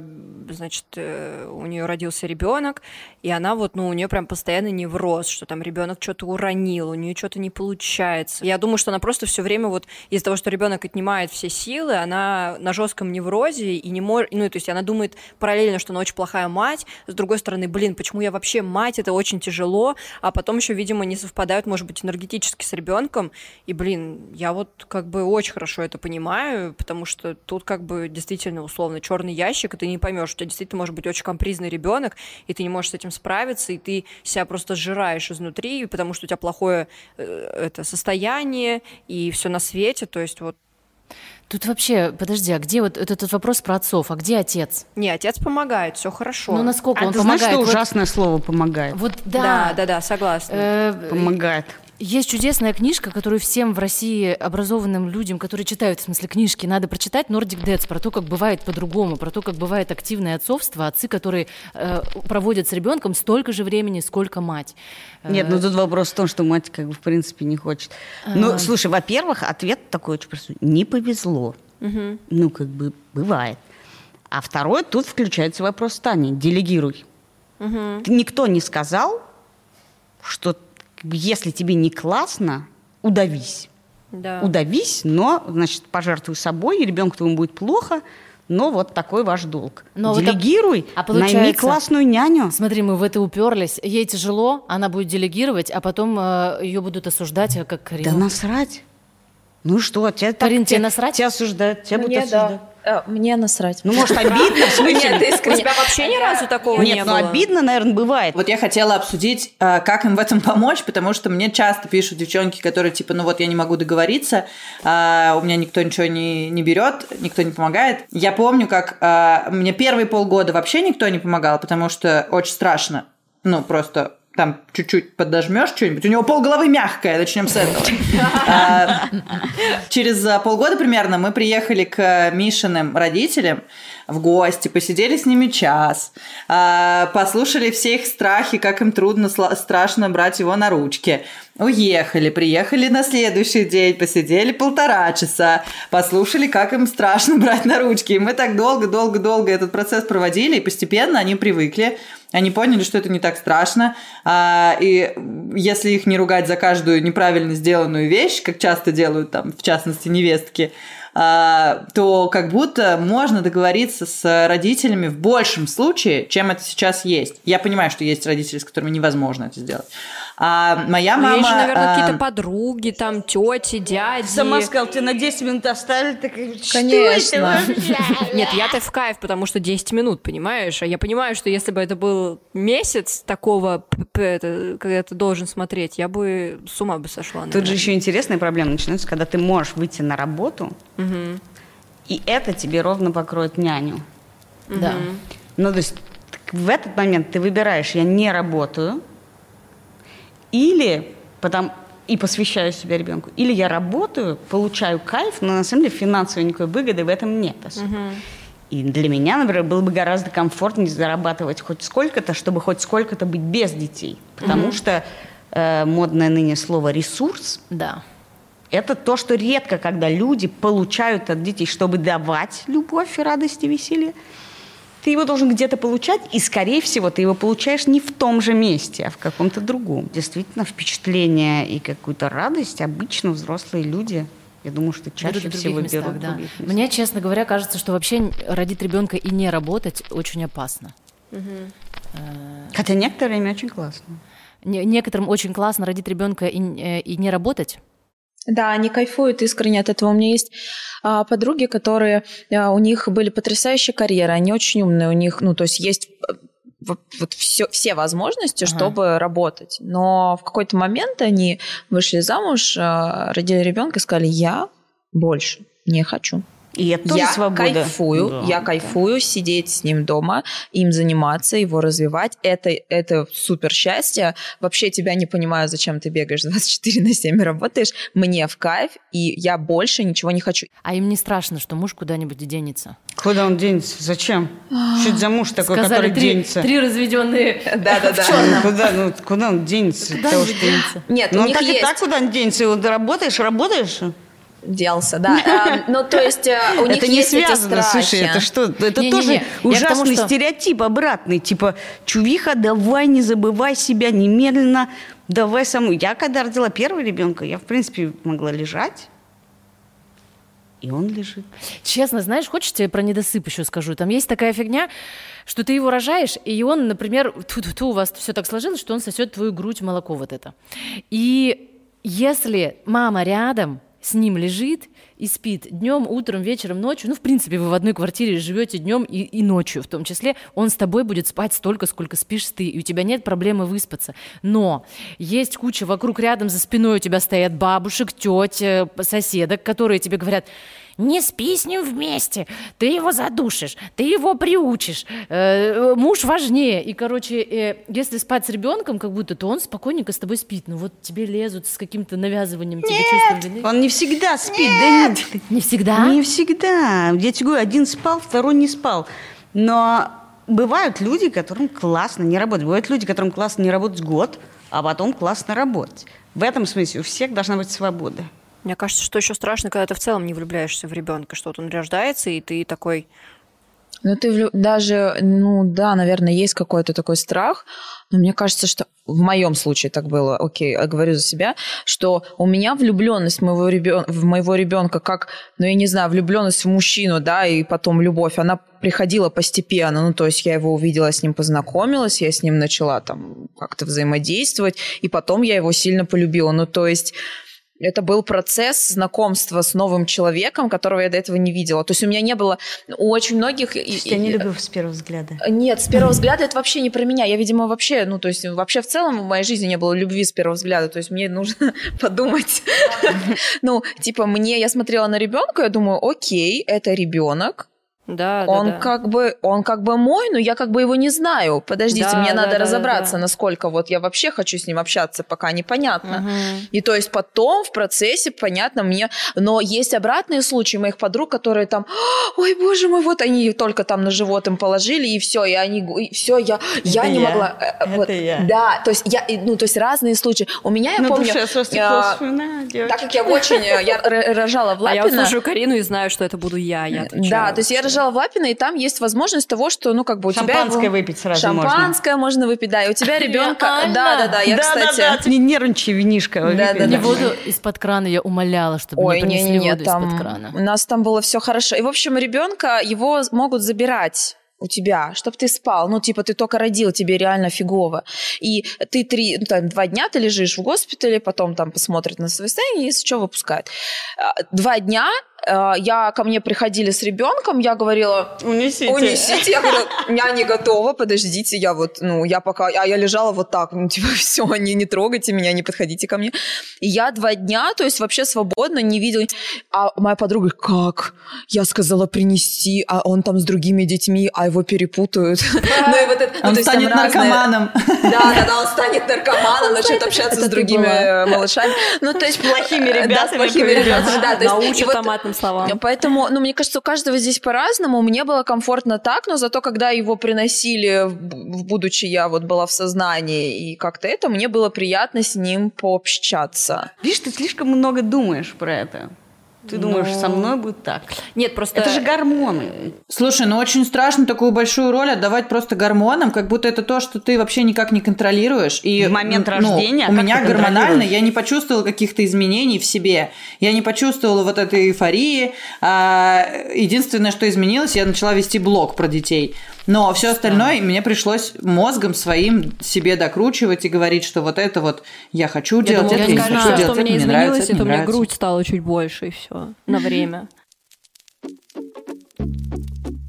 значит, э, у нее родился ребенок, и она вот, ну, у нее прям постоянно невроз, что там ребенок что-то уронил, у нее что-то не получается. Я думаю, что она просто все время вот из-за того, что ребенок отнимает все силы, она на жестком неврозе и не может, ну, то есть она думает параллельно, что она очень плохая мать, с другой стороны, блин, почему я вообще мать, это очень тяжело, а потом еще, видимо, не совпадают, может быть, энергетически с ребенком, и, блин, я вот как бы очень хорошо это понимаю, потому что тут как бы действительно условно черный ящик, и ты не поймешь, у тебя действительно может быть очень компризный ребенок, и ты не можешь с этим справиться, и ты себя просто сжираешь изнутри, потому что у тебя плохое э, это состояние и все на свете, то есть вот Тут вообще, подожди, а где вот этот вопрос про отцов, а где отец? не, отец помогает, все хорошо. Ну, насколько А он ты знаешь, помогает? что Вот- ужасное слово помогает? Вот, да, да. да, да, согласна. Э, Помогает. Есть чудесная книжка, которую всем в России образованным людям, которые читают, в смысле, книжки, надо прочитать Nordic Dads, про то, как бывает по-другому, про то, как бывает активное отцовство, отцы, которые э, проводят с ребенком столько же времени, сколько мать. Нет, Э, ну тут вопрос в том, что мать как бы в принципе не хочет. Ну, А. слушай, во-первых, ответ такой очень простой. Не повезло. Ну, как бы бывает. А второй, тут включается вопрос Тани. Делегируй. Никто не сказал, что если тебе не классно, удавись. да. Удавись, но, значит, пожертвуй собой, и ребенку твоему будет плохо, но вот такой ваш долг. Но вот а- Делегируй, а найми получается- классную няню. Смотри, мы в это уперлись. Ей тяжело, она будет делегировать, а потом э, ее будут осуждать, а как Да Карину. насрать. Ну что, тебя так- Карин, тебе насрать? Тебя осуждают, тебя будут Мне, осуждать. да. Э, Мне насрать. Ну, может, обидно, в смысле? Нет, У искренне. тебя вообще ни разу такого Нет, не ну было? обидно, наверное, бывает. Вот я хотела обсудить, э, как им в этом помочь, потому что мне часто пишут девчонки, которые типа, ну вот я не могу договориться, а, у меня никто ничего не, не берет, никто не помогает. Я помню, как мне первые полгода вообще никто не помогал, потому что очень страшно. Ну, просто там чуть-чуть подожмешь что-нибудь, у него полголовы мягкое, начнем с этого. А, Через а, полгода примерно мы приехали к Мишиным родителям в гости, посидели с ними час, а, послушали все их страхи, как им трудно, страшно брать его на ручки. Уехали, приехали на следующий день, посидели полтора часа, послушали, как им страшно брать на ручки. И мы так долго-долго-долго этот процесс проводили, и постепенно они привыкли, они поняли, что это не так страшно. А, и если их не ругать за каждую неправильно сделанную вещь, как часто делают там, в частности, невестки, то как будто можно договориться с родителями в большем случае, чем это сейчас есть. Я понимаю, что есть родители, с которыми невозможно это сделать. А моя мама... Ну, есть же, наверное, а... какие-то подруги, там, тети, дяди. Сама сказала, ты на 10 минут оставили, так Конечно. Нет, я-то в кайф, потому что 10 минут, понимаешь? А я понимаю, что если бы это был месяц такого, когда ты должен смотреть, я бы с ума бы сошла. Наверное. Тут же еще интересная проблема начинается, когда ты можешь выйти на работу, угу. и это тебе ровно покроет няню. Да. Ну, то есть в этот момент ты выбираешь, я не работаю, или потом и посвящаю себя ребенку. Или я работаю, получаю кайф, но на самом деле финансовой никакой выгоды в этом нет особо. Угу. И для меня, например, было бы гораздо комфортнее зарабатывать хоть сколько-то, чтобы хоть сколько-то быть без детей. Потому угу. что э, модное ныне слово ресурс. Да. Это то, что редко, когда люди получают от детей, чтобы давать любовь, радость и веселье ты его должен где-то получать, и, скорее всего, ты его получаешь не в том же месте, а в каком-то другом. Действительно, впечатление и какую-то радость обычно взрослые люди я думаю, что чаще берут всего местах, берут да. Мне, честно говоря, кажется, что вообще родить ребенка и не работать очень опасно. Угу. Хотя некоторые время очень классно. некоторым очень классно родить ребенка и, э, и не работать. Да, они кайфуют искренне от этого. У меня есть а, подруги, которые а, у них были потрясающие карьеры, они очень умные, у них, ну, то есть есть э, вот, вот все, все возможности, ага. чтобы работать. Но в какой-то момент они вышли замуж, а, родили ребенка и сказали, я больше не хочу. И это тоже я свобода. кайфую, да, я кайфую да. сидеть с ним дома, им заниматься, его развивать. Это, это супер счастье. Вообще тебя не понимаю, зачем ты бегаешь 24 на 7 работаешь. Мне в кайф, и я больше ничего не хочу. А им не страшно, что муж куда-нибудь денется? Куда он денется? Зачем? Что это за муж такой, Сказали, который три, денется? Три разведенные Да-да-да. Куда, ну, куда он денется? Куда он денется? Нет, ну, у них так есть... и так куда он денется? Вот работаешь, работаешь делся, да. А, ну, то есть э, у них это не связано, слушай, это что? Это тоже ужасный стереотип обратный. Типа, чувиха, давай, не забывай себя немедленно, давай саму. Я когда родила первого ребенка, я, в принципе, могла лежать, и он лежит. Честно, знаешь, хочешь, тебе про недосып еще скажу? Там есть такая фигня, что ты его рожаешь, и он, например, ту -ту -ту, у вас все так сложилось, что он сосет твою грудь молоко вот это. И если мама рядом, с ним лежит и спит днем, утром, вечером, ночью. Ну, в принципе, вы в одной квартире живете днем и, и ночью в том числе. Он с тобой будет спать столько, сколько спишь ты, и у тебя нет проблемы выспаться. Но есть куча вокруг рядом за спиной у тебя стоят бабушек, тетя, соседок, которые тебе говорят, не спи с ним вместе, ты его задушишь, ты его приучишь, э, муж важнее. И, короче, э, если спать с ребенком, как будто, то он спокойненько с тобой спит. Ну вот тебе лезут с каким-то навязыванием тебе чувством вины. он не всегда спит. Нет. Да нет. Не всегда? Не всегда. Я тебе говорю, один спал, второй не спал. Но бывают люди, которым классно не работать. Бывают люди, которым классно не работать год, а потом классно работать. В этом смысле у всех должна быть свобода. Мне кажется, что еще страшно, когда ты в целом не влюбляешься в ребенка, что вот он рождается, и ты такой... Ну, ты влю... даже, ну да, наверное, есть какой-то такой страх, но мне кажется, что в моем случае так было, окей, я говорю за себя, что у меня влюбленность моего ребен... в моего ребенка, как, ну я не знаю, влюбленность в мужчину, да, и потом любовь, она приходила постепенно, ну то есть я его увидела, с ним познакомилась, я с ним начала там как-то взаимодействовать, и потом я его сильно полюбила, ну то есть это был процесс знакомства с новым человеком, которого я до этого не видела. То есть у меня не было у очень многих... Я не люблю с первого взгляда. Нет, с первого взгляда это вообще не про меня. Я, видимо, вообще, ну, то есть вообще в целом в моей жизни не было любви с первого взгляда. То есть мне нужно подумать. Ну, типа, мне, я смотрела на ребенка, я думаю, окей, это ребенок, да, он да, да. как бы, он как бы мой, но я как бы его не знаю. Подождите, да, мне да, надо да, разобраться, да, да. насколько вот я вообще хочу с ним общаться, пока непонятно. Угу. И то есть потом в процессе понятно мне, но есть обратные случаи моих подруг, которые там, ой, боже мой, вот они только там на живот им положили и все, и они, и все, я, я не я. могла. Э, Это вот, я. Да, то есть я, ну то есть разные случаи. У меня я На помню, душе я- так как я очень, э, я рожала в А я Лапино. слушаю Карину и знаю, что это буду я. я Да, то есть я лежала в Лапино, и там есть возможность того, что, ну, как бы у тебя... Шампанское выпить сразу Шампанское можно выпить, да, и у тебя ребенка... Да-да-да, я, кстати... Не нервничай, винишка. Да-да-да. Не воду из-под крана я умоляла, чтобы Ой, мне принесли не-не-не, воду там из-под крана. у нас там было все хорошо. И, в общем, ребенка его могут забирать у тебя, чтобы ты спал. Ну, типа, ты только родил, тебе реально фигово. И ты три, ну, там, два дня ты лежишь в госпитале, потом там посмотрят на свое состояние, если что, выпускают. А, Два дня я ко мне приходили с ребенком, я говорила, Унесите. унесите. Я говорю, я не готова, подождите, я вот, ну, я пока, а я лежала вот так, ну, типа, все, не, не трогайте меня, не подходите ко мне. И я два дня, то есть вообще свободно, не видела. А моя подруга, как? Я сказала принести, а он там с другими детьми, а его перепутают. Ну, и вот это- ну, Он станет наркоманом. Да, да, да, он станет наркоманом, начнет общаться с другими э, малышами. Ну, то есть Плохими Да, с ребятами плохими ребятами, да. Научат вот- томатным словам. Поэтому, ну, мне кажется, у каждого здесь по-разному. Мне было комфортно так, но зато, когда его приносили, будучи я вот была в сознании, и как-то это, мне было приятно с ним пообщаться. Видишь, ты слишком много думаешь про это. Ты думаешь, со мной будет так. Нет, просто... Это же гормоны. Слушай, ну очень страшно такую большую роль отдавать просто гормонам, как будто это то, что ты вообще никак не контролируешь. И, В момент ну, рождения, у меня гормонально, я не почувствовала каких-то изменений в себе. Я не почувствовала вот этой эйфории. А, единственное, что изменилось, я начала вести блог про детей. Но все остальное мне пришлось мозгом своим себе докручивать и говорить, что вот это вот я хочу Я делать, думала, это я не скажешь, хочу что делать, у это мне нравится, изменилось, это это не меня нравится. грудь стала чуть больше, и все, на время.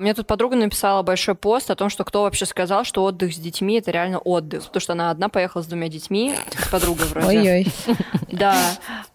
Мне тут подруга написала большой пост о том, что кто вообще сказал, что отдых с детьми это реально отдых. Потому что она одна поехала с двумя детьми, подруга вроде. Ой-ой. Да.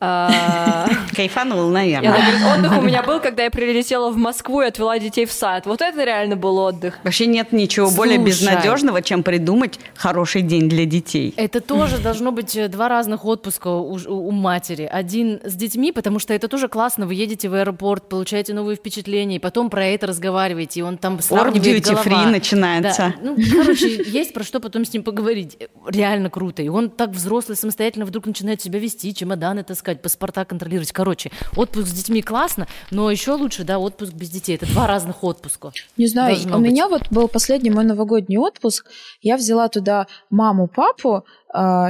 А, Кайфанул, и она наверное. говорит, отдых у меня был, когда я прилетела в Москву и отвела детей в сад. Вот это реально был отдых. Вообще нет ничего более безнадежного, чем придумать хороший день для детей. Это тоже должно быть э, два разных отпуска у, у матери. Один с детьми, потому что это тоже классно. Вы едете в аэропорт, получаете новые впечатления, и потом про это разговариваете, и он там сравнивает duty free начинается. Да. Ну, короче, есть про что потом с ним поговорить. Реально круто. И он так взрослый, самостоятельно вдруг начинает себя вести, чемоданы таскать, паспорта контролировать. Короче, отпуск с детьми классно, но еще лучше, да, отпуск без детей. Это два разных отпуска. Не знаю, у быть. меня вот был последний мой новогодний отпуск. Я взяла туда маму, папу,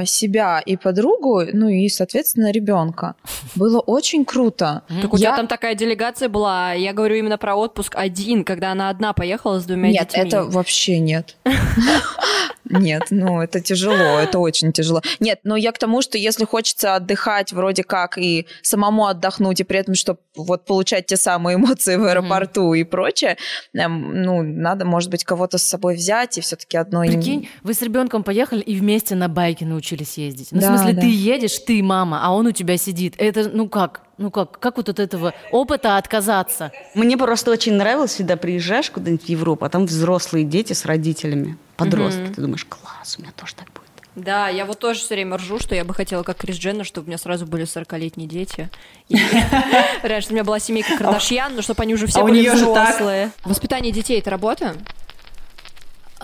себя и подругу, ну и, соответственно, ребенка. Было очень круто. Так у тебя там такая делегация была. Я говорю именно про отпуск один, когда она одна поехала с двумя Нет, детьми. это вообще нет. Нет, ну это тяжело, это очень тяжело. Нет, но я к тому, что если хочется отдыхать вроде как и самому отдохнуть, и при этом, чтобы вот получать те самые эмоции в аэропорту и прочее, эм, ну, надо, может быть, кого-то с собой взять и все-таки одной... Прикинь, вы с ребенком поехали и вместе на байке научились ездить. Ну, Да, в смысле, да. ты едешь, ты мама, а он у тебя сидит. Это, ну как? Ну как? Как вот от этого опыта отказаться? Мне просто очень нравилось, всегда приезжаешь куда-нибудь в Европу, а там взрослые дети с родителями, подростки. Ты думаешь, класс, у меня тоже так будет. Да, я вот тоже все время ржу, что я бы хотела, как Крис Дженнер, чтобы у меня сразу были 40-летние дети. Чтобы у меня была семейка Кардашьян, но чтобы они уже все А у были неё же так. взрослые. Воспитание детей — это работа?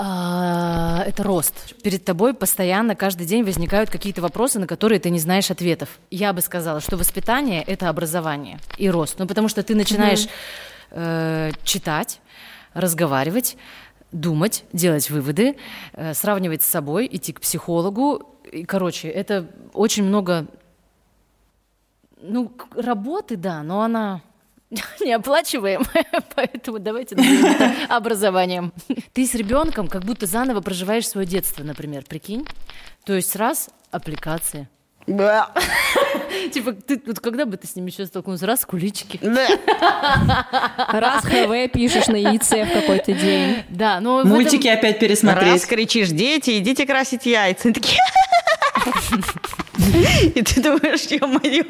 А, это рост. Перед тобой постоянно каждый день возникают какие-то вопросы, на которые ты не знаешь ответов. Я бы сказала, что воспитание это образование и рост. Ну, потому что ты начинаешь э, читать, разговаривать, думать, делать выводы, э, сравнивать с собой, идти к психологу. И, короче, это очень много ну, работы, да, но она неоплачиваемая, поэтому давайте образованием. Ты с ребенком как будто заново проживаешь свое детство, например, прикинь. То есть раз аппликации. Типа, ты вот когда бы ты с ними еще столкнулся? Раз кулички. Раз ХВ пишешь на яйце в какой-то день. Да, но в этом- Мультики опять Раз пересмотреть. кричишь, дети, идите красить яйца. Они такие... И ты думаешь, ё-моё.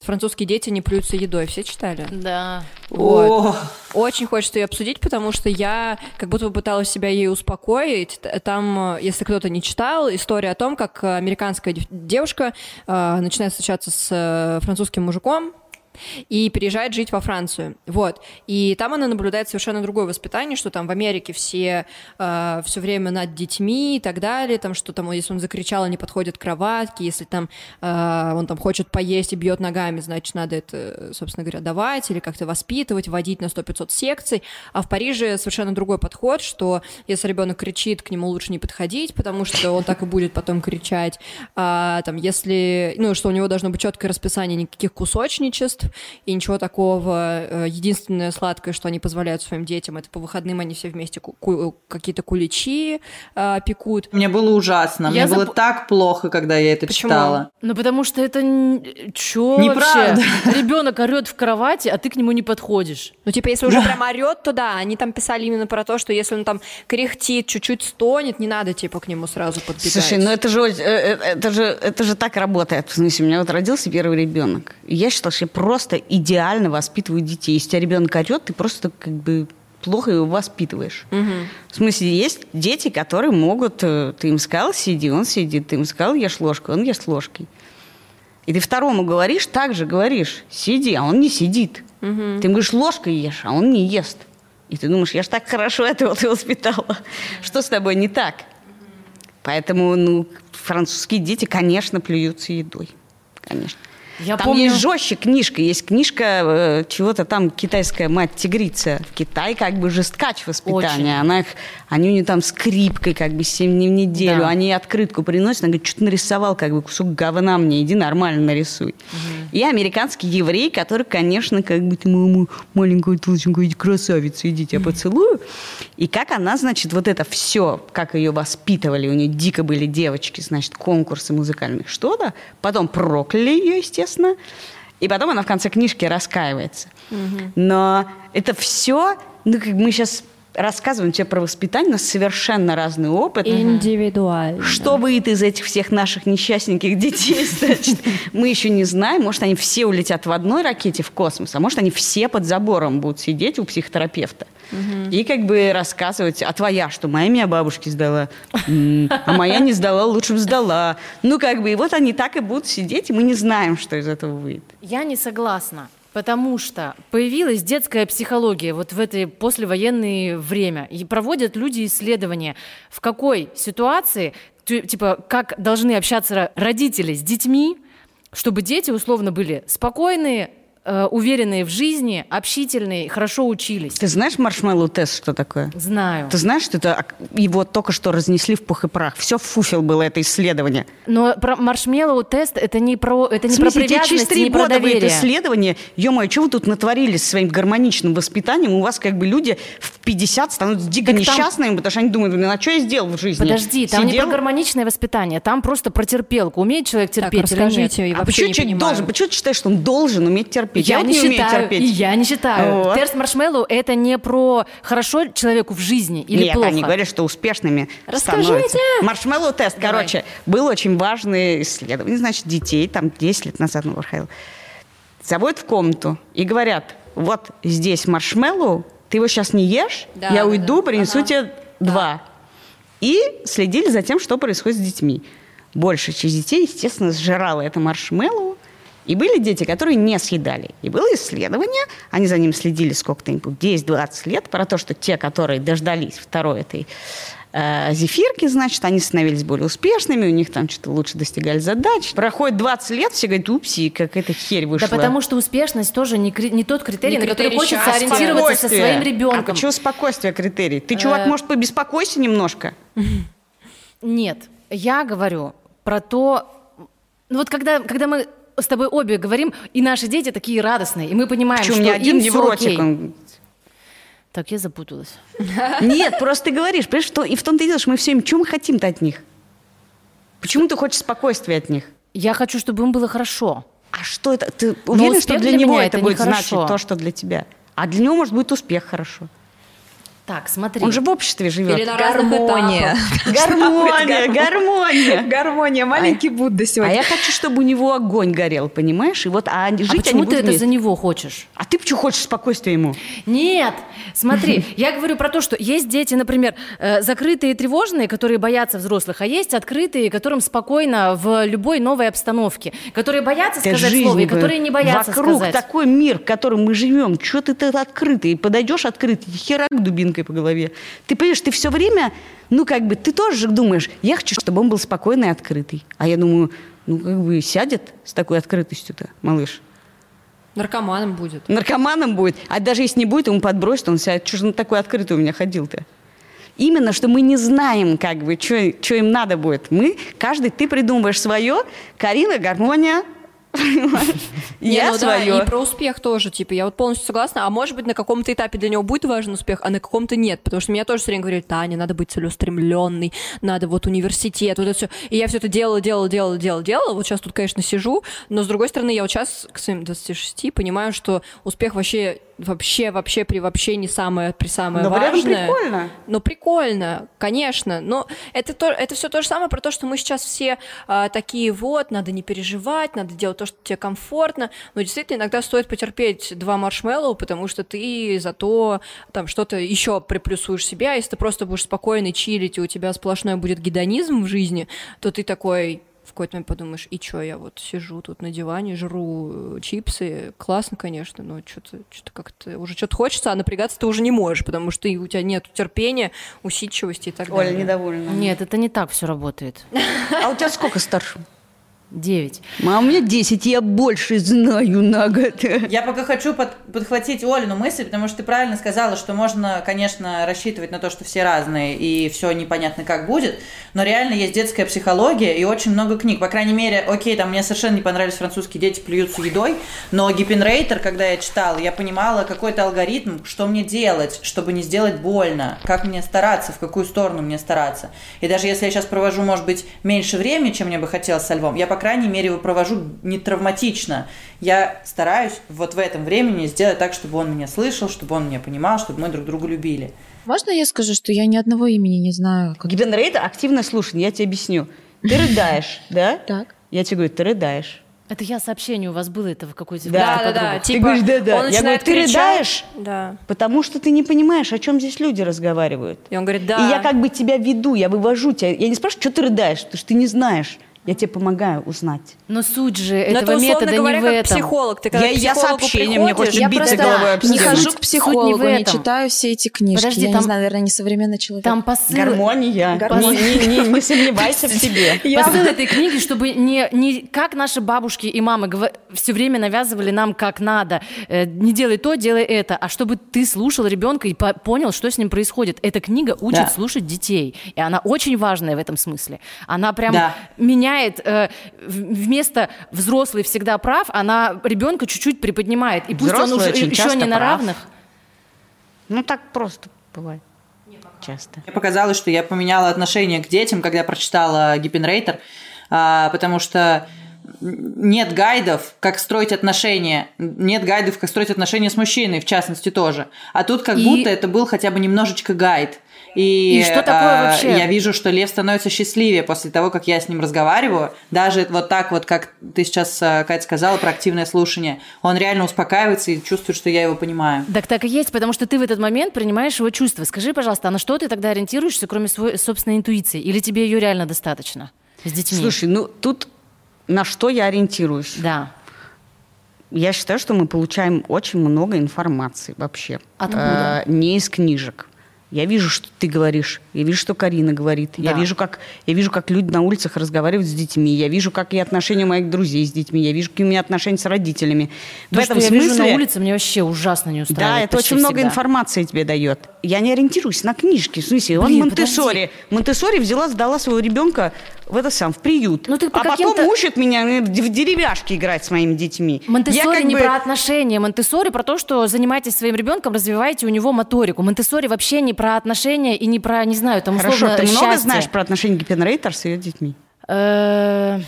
Французские дети не плюются едой, все читали? Да. Вот. О, Очень хочется ее обсудить, потому что я как будто бы пыталась себя ей успокоить. Там, э, если кто-то не читал, история о том, как американская дев- девушка э, начинает встречаться с э, французским мужиком, и переезжает жить во Францию. Вот. И там она наблюдает совершенно другое воспитание, что там в Америке все э, все время над детьми и так далее, там что там, если он закричал, они подходят к кроватке, если там э, он там хочет поесть и бьет ногами, значит, надо это, собственно говоря, давать или как-то воспитывать, водить на 100-500 секций. А в Париже совершенно другой подход, что если ребенок кричит, к нему лучше не подходить, потому что он так и будет потом кричать. А, там, если, ну, что у него должно быть четкое расписание, никаких кусочничеств, и ничего такого. Э, единственное сладкое, что они позволяют своим детям, это по выходным они все вместе ку- какие-то куличи э, пекут. Мне было ужасно. Я Мне зап... было так плохо, когда я это Почему? читала. Ну, потому что это... Чё Неправда. вообще? Ребенок орет в кровати, а ты к нему не подходишь. Ну, типа, если уже прям орет, то да. Они там писали именно про то, что если он там кряхтит, чуть-чуть стонет, не надо, типа, к нему сразу подбегать. Слушай, ну это же, э, это же, это же так работает. В смысле, у меня вот родился первый ребенок. Я считала, что я просто идеально воспитываю детей. Если у тебя ребенок орет, ты просто как бы плохо его воспитываешь. Угу. В смысле, есть дети, которые могут... Э, ты им сказал, сиди, он сидит. Ты им сказал, ешь ложкой, он ест ложкой. И ты второму говоришь, так же говоришь, сиди, а он не сидит. Угу. Ты ему говоришь, ложкой ешь, а он не ест. И ты думаешь, я ж так хорошо этого ты воспитала. Что с тобой не так? Поэтому, ну, французские дети, конечно, плюются едой. Конечно. Я там помню... есть жестче книжка, есть книжка э, чего-то там китайская мать тигрица. В Китае как бы жесткач воспитания. Она их, они у нее там скрипкой как бы 7 дней в неделю. Да. Они открытку приносят, она говорит, что ты нарисовал как бы кусок говна мне, иди нормально нарисуй. Угу. И американский еврей, который, конечно, как бы ты мою маленькую толстенькую красавицу, идите, я поцелую. И как она, значит, вот это все, как ее воспитывали, у нее дико были девочки, значит, конкурсы музыкальных, что-то. Потом прокляли ее, естественно естественно. И потом она в конце книжки раскаивается. Угу. Но это все, ну, как мы сейчас рассказываем тебе про воспитание, у нас совершенно разный опыт. Индивидуально. Что выйдет из этих всех наших несчастненьких детей, значит, мы еще не знаем. Может, они все улетят в одной ракете в космос, а может, они все под забором будут сидеть у психотерапевта. И как бы рассказывать, а твоя что? Моя меня бабушке сдала, а моя не сдала, лучше бы сдала. Ну, как бы, и вот они так и будут сидеть, и мы не знаем, что из этого выйдет. Я не согласна. Потому что появилась детская психология вот в это послевоенное время. И проводят люди исследования, в какой ситуации, типа, как должны общаться родители с детьми, чтобы дети условно были спокойные, Э, уверенные в жизни, общительные, хорошо учились. Ты знаешь маршмеллоу тест, что такое? Знаю. Ты знаешь, что это его только что разнесли в пух и прах? Все в фуфел было это исследование. Но про маршмеллоу тест это не про это не смысле, про привязанность, через три года про доверие. это исследование, ё-моё, что вы тут натворили со своим гармоничным воспитанием? У вас как бы люди в 50 становятся дико так несчастными, там... потому что они думают, блин, а что я сделал в жизни? Подожди, там Сидел? не про гармоничное воспитание, там просто про терпелку. Умеет человек терпеть так, расскажите, или нет? А почему человек должен? Почему ты считаешь, что он должен уметь терпеть? Терпеть. Я, я вот не, не считаю, терпеть. Я не считаю. Вот. Тест маршмеллоу это не про хорошо человеку в жизни или Нет, плохо. они говорят, что успешными Расскажите. становятся. Маршмеллоу тест, Давай. короче, был очень важный исследование. Значит, детей, там 10 лет назад, ну, Вархайл, заводят в комнату и говорят, вот здесь маршмеллоу, ты его сейчас не ешь, да, я уйду, да. принесу ага. тебе да. два. И следили за тем, что происходит с детьми. Большая часть детей, естественно, сжирала это маршмеллоу, и были дети, которые не съедали. И было исследование, они за ним следили сколько-то, 10-20 лет, про то, что те, которые дождались второй этой э, зефирки, значит, они становились более успешными, у них там что-то лучше достигали задач. Проходит 20 лет, все говорят, упси, как эта херь вышла. Да потому что успешность тоже не, не тот критерий, не на который хочется ориентироваться со своим ребенком. А почему спокойствие критерий? Ты, чувак, э. может, побеспокойся немножко? Нет, я говорю про то... Ну вот когда, когда мы с тобой обе говорим, и наши дети такие радостные, и мы понимаем, Почему что один им невротик, он... Так, я запуталась. Нет, просто ты говоришь, понимаешь, что и в том ты что мы все им, что мы хотим-то от них? Почему ты хочешь спокойствия от них? Я хочу, чтобы им было хорошо. А что это? Ты уверен, что для, для него это будет значить то, что для тебя? А для него, может, будет успех хорошо. Так, смотри. Он же в обществе живет. Или на Гармония. Гармония, гармония. Гармония, маленький Будда А сегодня. я хочу, чтобы у него огонь горел, понимаешь? И вот, а жить а почему ты это вместе. за него хочешь? А ты почему хочешь спокойствия ему? Нет, смотри, я говорю про то, что есть дети, например, э, закрытые и тревожные, которые боятся взрослых, а есть открытые, которым спокойно в любой новой обстановке, которые боятся Это сказать слово и которые не боятся Вокруг сказать. такой мир, в котором мы живем. Что ты так открытый? Подойдешь открытый, херак дубинкой по голове. Ты понимаешь, ты все время, ну как бы, ты тоже же думаешь, я хочу, чтобы он был спокойный и открытый. А я думаю, ну как бы сядет с такой открытостью-то, малыш. Наркоманом будет. Наркоманом будет. А даже если не будет, ему подбросит, он сядет. Что же он такой открытый у меня ходил-то? Именно, что мы не знаем, как бы, что им надо будет. Мы, каждый, ты придумываешь свое, Карина, гармония, я ну да, свое. и про успех тоже, типа, я вот полностью согласна, а может быть, на каком-то этапе для него будет важен успех, а на каком-то нет, потому что меня тоже все время говорили, Таня, надо быть целеустремленной, надо вот университет, вот это все. И я все это делала, делала, делала, делала, делала, вот сейчас тут, конечно, сижу, но с другой стороны, я вот сейчас к своим 26 понимаю, что успех вообще, вообще, вообще, при вообще не самое, при самое Но важное. прикольно. Ну, прикольно, конечно. Но это, то, это все то же самое про то, что мы сейчас все а, такие вот, надо не переживать, надо делать то, что тебе комфортно. Но действительно, иногда стоит потерпеть два маршмеллоу, потому что ты зато там что-то еще приплюсуешь себе. А если ты просто будешь спокойно чилить, и у тебя сплошной будет гедонизм в жизни, то ты такой какой-то момент подумаешь, и чё, я вот сижу тут на диване, жру э, чипсы, классно, конечно, но что-то что как-то уже что-то хочется, а напрягаться ты уже не можешь, потому что и у тебя нет терпения, усидчивости и так Оля далее. недовольна. Нет, это не так все работает. А у тебя сколько старше? Девять. А у меня 10, я больше знаю на год. Я пока хочу под- подхватить Олину мысль, потому что ты правильно сказала, что можно, конечно, рассчитывать на то, что все разные и все непонятно как будет, но реально есть детская психология и очень много книг. По крайней мере, окей, там мне совершенно не понравились французские дети плюются едой, но Гиппенрейтер, когда я читала, я понимала какой-то алгоритм, что мне делать, чтобы не сделать больно, как мне стараться, в какую сторону мне стараться. И даже если я сейчас провожу, может быть, меньше времени, чем мне бы хотелось со львом, я, по крайней мере, его провожу не травматично. Я стараюсь вот в этом времени сделать так, чтобы он меня слышал, чтобы он меня понимал, чтобы мы друг друга любили. Можно я скажу, что я ни одного имени не знаю? Как- Гибенрейтер активно слушание, я тебе объясню. Ты рыдаешь, да? Так. Я тебе говорю, ты рыдаешь. Это я сообщение у вас было это в какой-то Да, Да, да, да. подругах. Ты Типа, говоришь, да-да. он Я говорю, ты кричать. рыдаешь? Да. Потому что ты не понимаешь, о чем здесь люди разговаривают. И он говорит, да. И я как бы тебя веду, я вывожу тебя. Я не спрашиваю, что ты рыдаешь, потому что ты не знаешь. Я тебе помогаю узнать. Но суть же Но этого это, метода говоря, не в как этом. психолог. Ты когда Я- я сообщение, мне хочется биться головой об Не хожу к психологу, не читаю все эти книжки. Подожди, я там- не знаю, наверное, не современный человек. Там посыл... Гармония. Гармония. Не, не- не сомневайся в себе. Посыл этой книги, чтобы не, не как наши бабушки и мамы все время навязывали нам как надо. Э, не делай то, делай это. А чтобы ты слушал ребенка и по- понял, что с ним происходит. Эта книга учит Да. слушать детей. И она очень важная в этом смысле. Она прям Да. Меняет э, вместо взрослый всегда прав, она ребенка чуть-чуть приподнимает. И пусть он Взрослый уже очень еще не на прав. равных. Ну так просто бывает. Часто. Мне показалось, что я поменяла отношение к детям, когда прочитала Гиппенрейтер, а, потому что нет гайдов, как строить отношения, нет гайдов, как строить отношения с мужчиной, в частности, тоже. А тут как И- будто это был хотя бы немножечко гайд. И, И что такое а, вообще? Я вижу, что Лев становится счастливее после того, как я с ним разговариваю. Даже вот так вот, как ты сейчас, а, Катя, сказала про активное слушание. Он реально успокаивается и чувствует, что я его понимаю. Так так и есть, потому что ты в этот момент принимаешь его чувства. Скажи, пожалуйста, а на что ты тогда ориентируешься, кроме своей собственной интуиции? Или тебе ее реально достаточно с детьми? Слушай, ну тут на что я ориентируюсь? Да. Я считаю, что мы получаем очень много информации вообще. Откуда? Э, не из книжек. Я вижу, что ты говоришь, я вижу, что Карина говорит, я Да. вижу, как я вижу, как люди на улицах разговаривают с детьми, я вижу, какие отношения моих друзей с детьми, я вижу, какие у меня отношения с родителями. То, В этом что я вижу смысле, на улице, мне вообще ужасно не устраивает. да, это очень много всегда. информации тебе дает. Я не ориентируюсь на книжки. В смысле, он Монтессори. Монтессори взяла, сдала своего ребенка в это сам в приют. Ну, ты а потом учит меня э, в деревяшки играть с моими детьми. Монтессори не бы- про отношения. Монтессори про то, что занимайтесь своим ребенком, развивайте у него моторику. Монтессори вообще не про отношения и не про, не знаю, там, Хорошо, условно, ты много счастье. знаешь про отношения Гиппенрейтер с ее детьми? Э,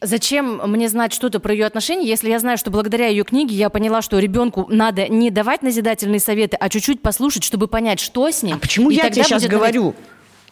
зачем мне знать что-то про ее отношения, если я знаю, что благодаря ее книге я поняла, что ребенку надо не давать назидательные советы, а чуть-чуть послушать, чтобы понять, что с ним. А почему я тебе сейчас говорю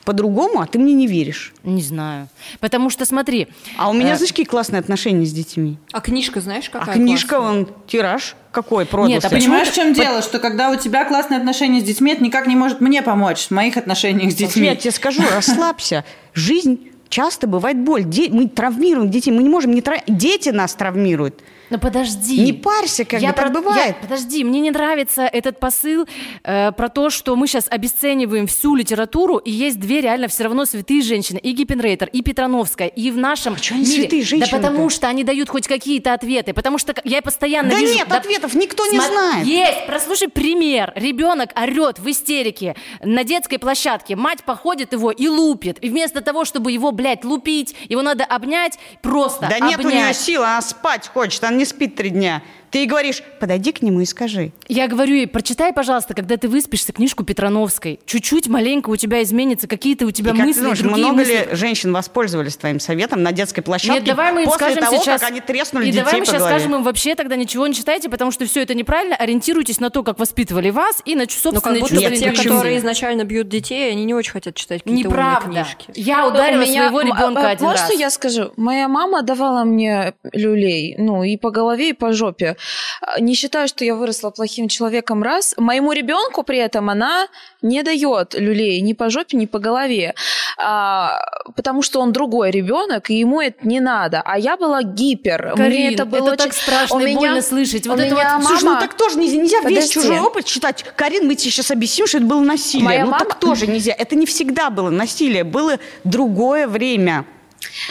по-другому, а ты мне не веришь? Не знаю. Потому что, смотри, А у меня, Э, знаешь, какие классные отношения с детьми? А книжка, знаешь, какая а книжка, классная? он тираж какой продался? Нет, а Понимаешь, в чем дело? Что когда у тебя классные отношения с детьми, это никак не может мне помочь в моих отношениях с детьми. Я тебе скажу, расслабься. Жизнь часто бывает боль. Де- Мы травмируем детей, мы не можем не тра- Дети нас травмируют. Ну подожди. Не парься, как бы так про- бывает. я- подожди, мне не нравится этот посыл э, про то, что мы сейчас обесцениваем всю литературу, и есть две реально все равно святые женщины, и Гиппенрейтер, и Петрановская, и в нашем А мире. святые Да женщины-то? потому что они дают хоть какие-то ответы, потому что я постоянно Да вижу... нет ответов, никто не Смо- знает. Есть, прослушай пример. Ребенок орет в истерике на детской площадке. Мать походит его и лупит. И вместо того, чтобы его, блядь, лупить, его надо обнять, просто Да нет у нее обнять. сил, она спать хочет, она не спит три дня. Ты ей говоришь, подойди к нему и скажи. Я говорю ей, прочитай, пожалуйста, когда ты выспишься, книжку Петрановской. Чуть-чуть маленько у тебя изменится, какие-то у тебя И как ты мысли, думаешь, другие много мысли. ли женщин воспользовались твоим советом на детской площадке Нет, давай мы им после скажем того, сейчас... как они треснули и детей давай мы по сейчас голове? скажем им, вообще тогда ничего не читайте, потому что все это неправильно. Ориентируйтесь на то, как воспитывали вас и на собственные как будто те, которые изначально бьют детей, они не очень хотят читать какие-то умные Неправда. книжки. Я ударила У меня- своего м, ребенка а, один Можно раз. я скажу? Моя мама давала мне люлей, ну, и по голове, и по жопе. А, Не считаю, что я выросла плохим человеком раз. Моему ребенку при этом она не дает люлей ни по жопе, ни по голове. А, потому что он другой ребенок, и ему это не надо. А я была гипер. Карин, Мне это было это так очень- страшно У меня- больно слышать. Вот у это меня вот- Слушай, ну мама- так тоже нельзя, нельзя весь Подожди. чужой опыт считать. Карин, мы тебе сейчас объясним, что это было насилие. Моя ну мама- так тоже нельзя. Это не всегда было насилие, было другое время.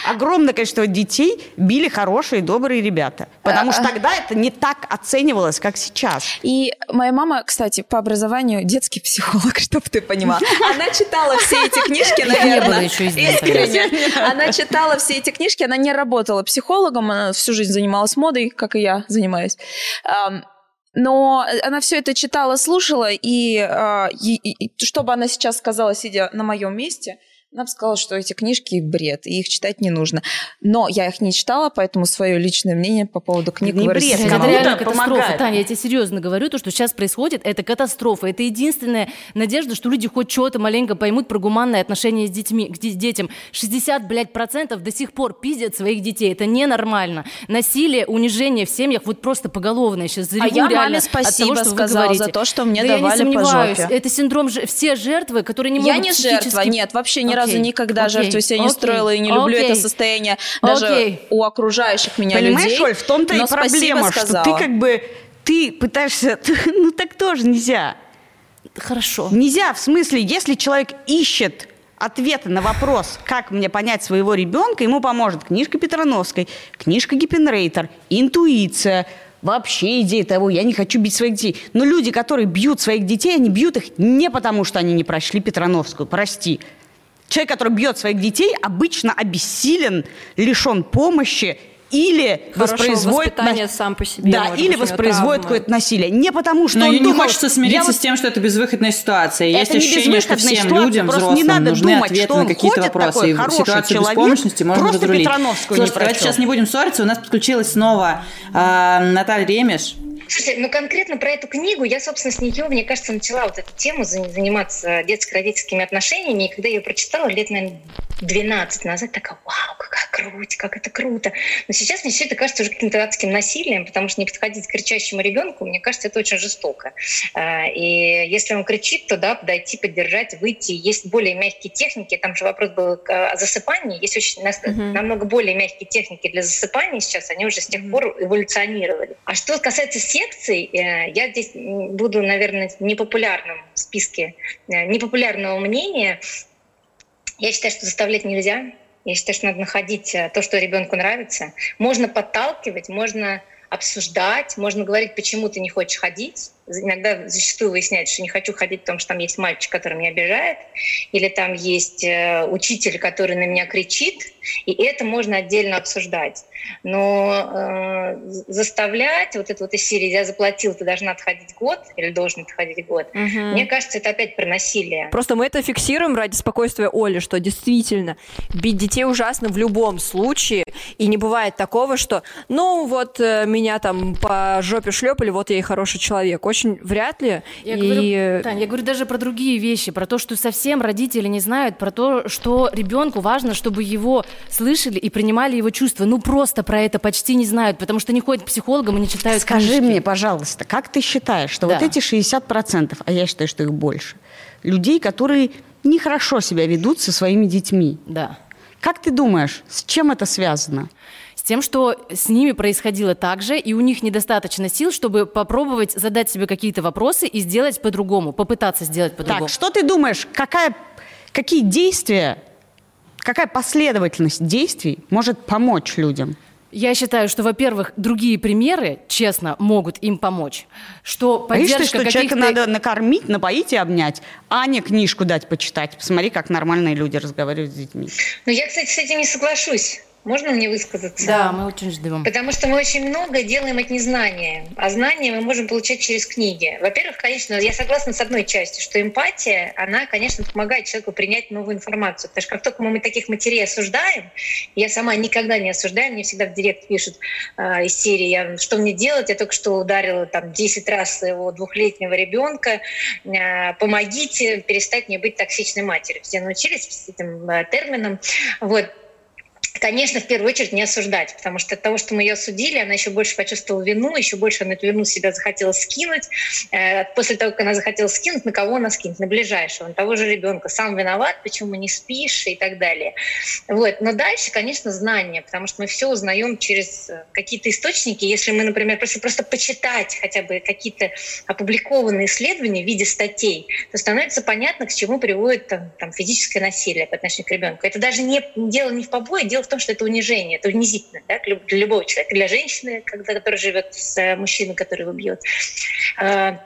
Огромное количество детей били хорошие, добрые ребята. Потому что тогда это не так оценивалось, как сейчас. И моя мама, кстати, по образованию детский психолог, чтобы ты понимала. Она читала все эти книжки, Не было наверное. еще Искренне. Она читала все эти книжки, она не работала психологом, она всю жизнь занималась модой, как и я занимаюсь. Но она все это читала, слушала, и, а, и- и- и что бы она сейчас сказала, сидя на моем месте, она бы сказала, что эти книжки бред, и их читать не нужно. Но я их не читала, поэтому свое личное мнение по поводу книг Не бред, не Это реально катастрофа. помогает. Таня, я тебе серьезно говорю, то, что сейчас происходит, это катастрофа. Это единственная надежда, что люди хоть что-то маленько поймут про гуманное отношение с детьми, к де- детям. 60, блядь, процентов до сих пор пиздят своих детей. Это ненормально. Насилие, унижение в семьях вот просто поголовное. Сейчас зареву А я маме от спасибо того, что сказала за то, что мне да давали я не по сомневаюсь. жопе. Это синдром... же- Все жертвы, которые не Я могут не психически- жертва, нет, вообще ни разу Окей, никогда окей, жертву себя не окей, строила и не люблю это состояние даже Окей. у окружающих меня Понимаешь, людей. Оль, в том-то и проблема, что ты как бы ты пытаешься, ну так тоже нельзя. Хорошо. Нельзя, в смысле, если человек ищет ответы на вопрос, как мне понять своего ребенка, ему поможет книжка Петрановской, книжка Гиппенрейтер, интуиция, вообще идея того, я не хочу бить своих детей. Но люди, которые бьют своих детей, они бьют их не потому, что они не прошли Петрановскую, прости. Человек, который бьет своих детей, обычно обессилен, лишен помощи или Хорошего воспроизводит... на- сам по себе, Да, может или воспроизводит травмы. какое-то насилие. Не потому, что Но он не думал, хочется я смириться вот с тем, что это безвыходная ситуация. Это Есть не ощущение, что безвыходная всем ситуация, людям, просто не взрослым, надо нужны думать, ответы что на он какие-то вопросы. такой И хороший ситуацию человек, беспомощности можно просто разрулить. Петрановскую не давайте сейчас не будем ссориться. У нас подключилась снова э, Наталья Ремеш. Слушайте, ну конкретно про эту книгу, я, собственно, с нее, мне кажется, начала вот эту тему за- заниматься детско-родительскими отношениями, и когда я ее прочитала лет, наверное, 12 назад, такая, вау, какая круть, как это круто. Но сейчас мне все это кажется уже каким-то адским насилием, потому что не подходить к кричащему ребенку, мне кажется, это очень жестоко. А, И если он кричит, то да, подойти, поддержать, выйти. Есть более мягкие техники, там же вопрос был о засыпании, есть очень нас- намного более мягкие техники для засыпания сейчас, они уже с тех пор эволюционировали. А что касается секций, э, я здесь буду, наверное, в непопулярном списке э, непопулярного мнения. Я считаю, что заставлять нельзя. Я считаю, что надо находить э, то, что ребенку нравится. Можно подталкивать, можно обсуждать, можно говорить, почему ты не хочешь ходить. Иногда зачастую выясняется, что не хочу ходить, потому что там есть мальчик, который меня обижает, или там есть э, учитель, который на меня кричит, и это можно отдельно обсуждать. Но э, заставлять вот эту вот из серии «я заплатил, ты должна отходить год» или «должен отходить год», угу. мне кажется, это опять про насилие. Просто мы это фиксируем ради спокойствия Оли, что действительно бить детей ужасно в любом случае, и не бывает такого, что ну вот э, меня там по жопе шлепали, вот я и хороший человек. Очень вряд ли. Я, и... говорю, Тань, я говорю даже про другие вещи, про то, что совсем родители не знают, про то, что ребенку важно, чтобы его слышали и принимали его чувства. Ну просто про это почти не знают, потому что не ходят к психологам и не читают Скажи книжки. мне, пожалуйста, как ты считаешь, что да. вот эти 60%, а я считаю, что их больше, людей, которые нехорошо себя ведут со своими детьми. Да. Как ты думаешь, с чем это связано? Тем, что с ними происходило так же, и у них недостаточно сил, чтобы попробовать задать себе какие-то вопросы и сделать по-другому, попытаться сделать по-другому. Так, что ты думаешь, какая, какие действия, какая последовательность действий может помочь людям? Я считаю, что, во-первых, другие примеры, честно, могут им помочь. Что поддержка Боишься, что человека надо накормить, напоить и обнять, а не книжку дать почитать. Посмотри, как нормальные люди разговаривают с детьми. Ну, я, кстати, с этим не соглашусь. Можно мне высказаться? Да, мы очень ждем. Потому что мы очень много делаем от незнания, а знания мы можем получать через книги. Во-первых, конечно, я согласна с одной частью, что эмпатия, она, конечно, помогает человеку принять новую информацию. Потому что как только мы таких матерей осуждаем, я сама никогда не осуждаю, мне всегда в директ пишут э, из серии, я, что мне делать, я только что ударила там 10 раз своего двухлетнего ребенка, э, помогите перестать не быть токсичной матерью. Все научились с этим э, термином. Вот конечно, в первую очередь не осуждать, потому что от того, что мы ее осудили, она еще больше почувствовала вину, еще больше она эту вину себя захотела скинуть. Э, после того, как она захотела скинуть, на кого она скинет? На ближайшего, на того же ребенка. Сам виноват, почему не спишь и так далее. Вот. Но дальше, конечно, знание, потому что мы все узнаем через э, какие-то источники. Если мы, например, просто, просто почитать хотя бы какие-то опубликованные исследования в виде статей, то становится понятно, к чему приводит там, там, физическое насилие по отношению к ребенку. Это даже не дело не в побое, дело в том, что это унижение, это унизительно да, для любого человека, для женщины, когда, которая живет с э, мужчиной, который его бьет. А,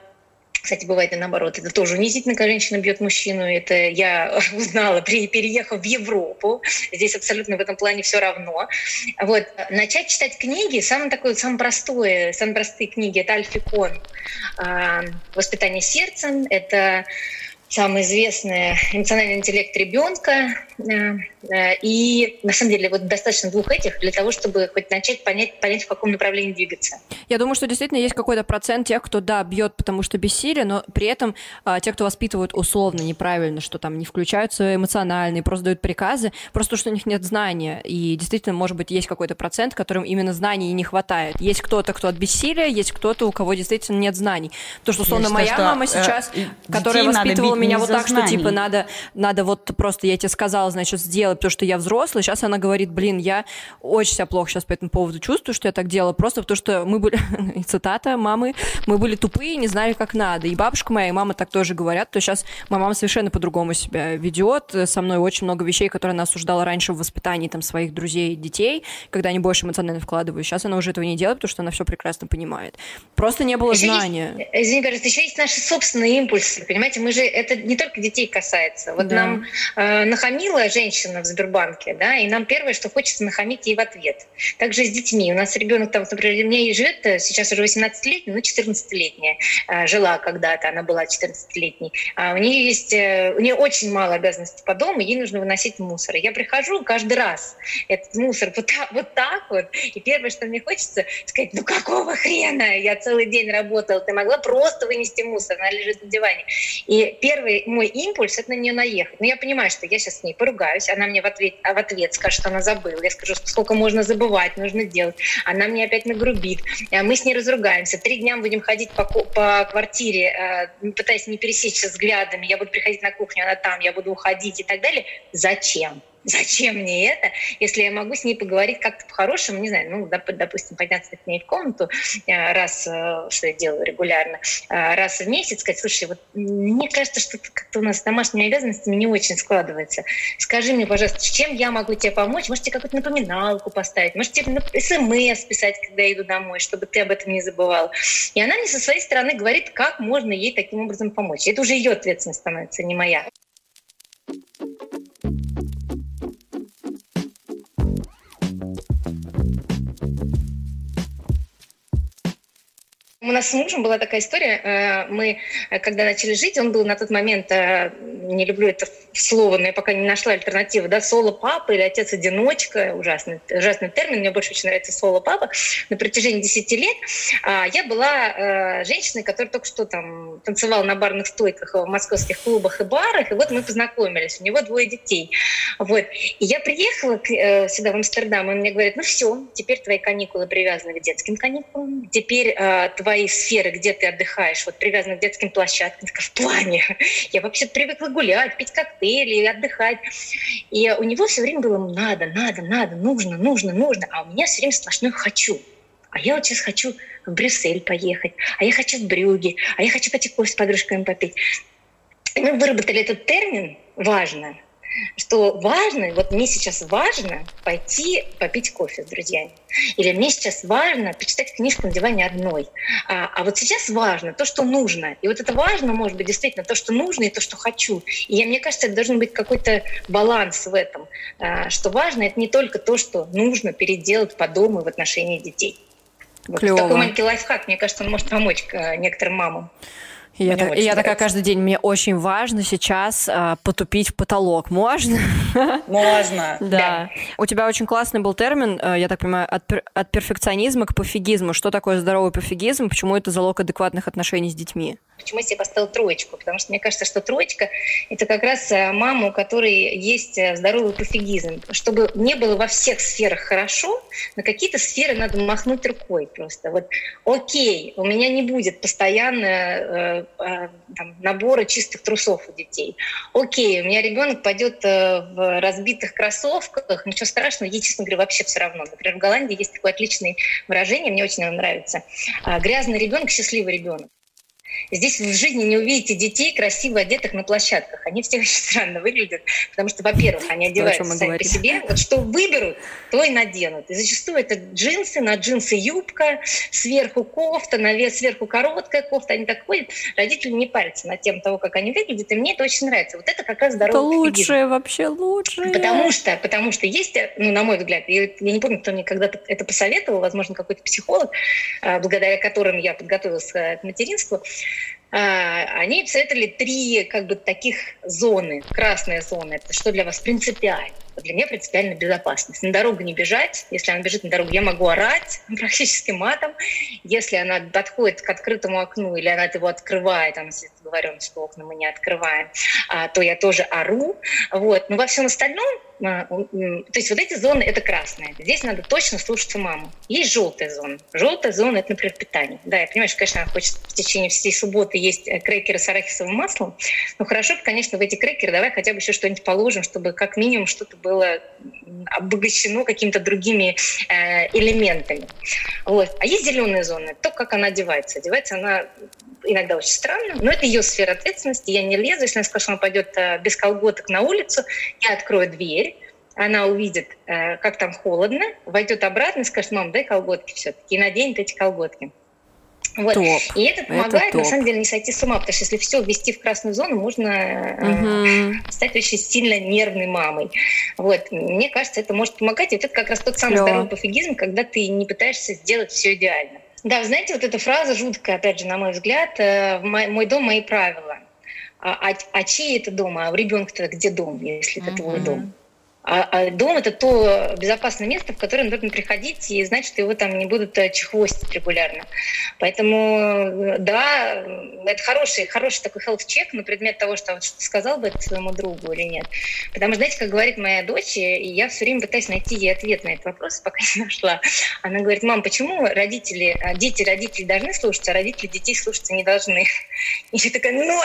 кстати, бывает и наоборот. Это тоже унизительно, когда женщина бьет мужчину. Это я узнала, при, переехав в Европу. Здесь абсолютно в этом плане все равно. Вот. Начать читать книги, самое такое, самое простое, самые простые книги, это Альфикон. А, «Воспитание сердцем», это самый известный эмоциональный интеллект ребенка. Э, э, и на самом деле вот достаточно двух этих для того, чтобы хоть начать понять, понять, в каком направлении двигаться. Я думаю, что действительно есть какой-то процент тех, кто, да, бьет, потому что бессилие, но при этом а, те, кто воспитывают условно неправильно, что там не включаются эмоциональные, просто дают приказы, просто что у них нет знания. И действительно, может быть, есть какой-то процент, которым именно знаний не хватает. Есть кто-то, кто от бессилия, есть кто-то, у кого действительно нет знаний. То, что, условно, моя что, мама э, сейчас, э, которая воспитывала меня вот так, знаний. что, типа, надо, надо вот просто, я тебе сказала, значит, сделать, потому что я взрослый. Сейчас она говорит, блин, я очень себя плохо сейчас по этому поводу чувствую, что я так делала, просто потому что мы были, цитата мамы, мы были тупые, не знали, как надо. И бабушка моя, и мама так тоже говорят, то сейчас моя мама совершенно по-другому себя ведет. Со мной очень много вещей, которые она осуждала раньше в воспитании там своих друзей и детей, когда они больше эмоционально вкладывают. Сейчас она уже этого не делает, потому что она все прекрасно понимает. Просто не было еще знания. Есть, извини, пожалуйста, еще есть наши собственные импульсы, понимаете? Мы же, это не только детей касается. Вот да. нам э, нахамила женщина в Сбербанке, да, и нам первое, что хочется нахамить ей в ответ. Также с детьми. У нас ребенок там, например, у меня живет, э, сейчас уже 18-летний, ну, 14-летняя. Э, жила когда-то, она была 14-летней. А у нее есть, э, у нее очень мало обязанностей по дому, ей нужно выносить мусор. Я прихожу каждый раз, этот мусор вот так, вот так вот, и первое, что мне хочется, сказать, ну какого хрена, я целый день работала, ты могла просто вынести мусор, она лежит на диване. И первый мой импульс — это на нее наехать. Но я понимаю, что я сейчас с ней поругаюсь, она мне в ответ, а в ответ скажет, что она забыла. Я скажу, сколько можно забывать, нужно делать. Она мне опять нагрубит. А мы с ней разругаемся. Три дня будем ходить по, по квартире, э, пытаясь не пересечься взглядами. Я буду приходить на кухню, она там, я буду уходить и так далее. Зачем? Зачем мне это, если я могу с ней поговорить как-то по-хорошему, не знаю, ну, допустим, подняться к ней в комнату э, раз, э, что я делаю регулярно, э, раз в месяц, сказать, слушай, вот мне кажется, что как-то у нас с домашними обязанностями не очень складывается. Скажи мне, пожалуйста, чем я могу тебе помочь? Может, тебе какую-то напоминалку поставить? Может, тебе смс писать, когда я иду домой, чтобы ты об этом не забывал? И она мне со своей стороны говорит, как можно ей таким образом помочь. Это уже ее ответственность становится, не моя. У нас с мужем была такая история. Э, мы, э, когда начали жить, он был на тот момент, э, не люблю это слово, но я пока не нашла альтернативы, да, соло-папа или отец-одиночка, ужасный, ужасный термин, мне больше очень нравится соло-папа, на протяжении 10 лет. А, я была женщиной, которая только что там танцевала на барных стойках в московских клубах и барах, и вот мы познакомились, у него двое детей. Вот. И я приехала сюда, в Амстердам, и он мне говорит, ну все, теперь твои каникулы привязаны к детским каникулам, теперь твои сферы, где ты отдыхаешь, вот привязаны к детским площадкам, в плане. Я вообще привыкла гулять, пить коктейли, отдыхать. И у него все время было надо, надо, надо, нужно, нужно, нужно. А у меня все время сплошное хочу. А я вот сейчас хочу в Брюссель поехать, а я хочу в Брюге, а я хочу пойти кофе с подружками попить. И мы выработали этот термин «важно», что важно, вот мне сейчас важно пойти попить кофе с друзьями. Или мне сейчас важно почитать книжку на диване одной. А, а вот сейчас важно то, что нужно. И вот это важно, может быть, действительно то, что нужно и то, что хочу. И я, мне кажется, это должен быть какой-то баланс в этом. А, что важно, это не только то, что нужно переделать по дому в отношении детей. Вот такой маленький лайфхак, мне кажется, он может помочь э, некоторым мамам. И я, так, и я такая каждый день, мне очень важно сейчас а, потупить в потолок. Можно? Можно. Да. У тебя очень классный был термин, э, я так понимаю, от, от перфекционизма к пофигизму. Что такое здоровый пофигизм? Почему это залог адекватных отношений с детьми? Почему я себе поставила троечку? Потому что мне кажется, что троечка – это как раз э, мама, у которой есть э, здоровый пофигизм. Чтобы не было во всех сферах хорошо, на какие-то сферы надо махнуть рукой просто. Вот, окей, у меня не будет постоянно там, набора чистых трусов у детей. Окей, у меня ребенок пойдет э, в разбитых кроссовках, ничего страшного, ей, честно говоря, вообще все равно. Например, в Голландии есть такое отличное выражение, мне очень оно нравится. Грязный ребенок – счастливый ребенок. Здесь вы в жизни не увидите детей, красиво одетых на площадках. Они все очень странно выглядят, потому что, во-первых, они одеваются сами говорим. по себе. Вот что выберут, то и наденут. И зачастую это джинсы, на джинсы юбка, сверху кофта, на вес сверху короткая кофта. Они так ходят. Родители не парятся над тем того, как они выглядят, и мне это очень нравится. Вот это как раз здоровый Это лучшее, вообще лучшее. Потому что, потому что есть, ну, на мой взгляд, я, я не помню, кто мне когда-то это посоветовал, возможно, какой-то психолог, а, благодаря которым я подготовилась к материнству, они посоветовали три как бы таких зоны. Красная зона – это что для вас принципиально? Для меня принципиально безопасность. На дорогу не бежать. Если она бежит на дорогу, я могу орать практически матом. Если она подходит к открытому окну или она его открывает, там, если говорим, что окна мы не открываем, а, то я тоже ору. Вот. Но во всем остальном а, то есть вот эти зоны – это красные. Здесь надо точно слушаться маму. Есть желтая зона. Желтая зона – это, например, питание. Да, я понимаю, что, конечно, она хочет в течение всей субботы есть э, крекеры с арахисовым маслом, но хорошо конечно, в эти крекеры давай хотя бы еще что-нибудь положим, чтобы как минимум что-то было обогащено какими-то другими э, элементами. Вот. А есть зеленая зона. То, как она одевается. Одевается она иногда очень странно, но это ее сфера ответственности. Я не лезу. Если она скажет, что она пойдет э, без колготок на улицу, я открою дверь, она увидит, э, как там холодно, войдет обратно и скажет, мам, дай колготки все-таки, и наденет эти колготки. Вот. Топ. И это помогает, это на самом деле, не сойти с ума, потому что если все ввести в красную зону, можно угу. стать очень сильно нервной мамой. Вот. Мне кажется, это может помогать. И вот это как раз тот самый Клево. здоровый пофигизм, когда ты не пытаешься сделать все идеально. Да, вы знаете, вот эта фраза жуткая, опять же, на мой взгляд, э, «мой дом, мои правила». А, а, а чей это дом? А у ребенка-то где дом, если это твой дом? А, а дом это то безопасное место, в которое нужно приходить и знать, что его там не будут э, чехвостить регулярно. Поэтому, э, да, это хороший, хороший такой health check на предмет того, что, вот, что сказал бы это своему другу или нет. Потому что, знаете, как говорит моя дочь, и я все время пытаюсь найти ей ответ на этот вопрос, пока не нашла. Она говорит, мам, почему родители, э, дети родители должны слушаться, а родители детей слушаться не должны? И я такая, ну,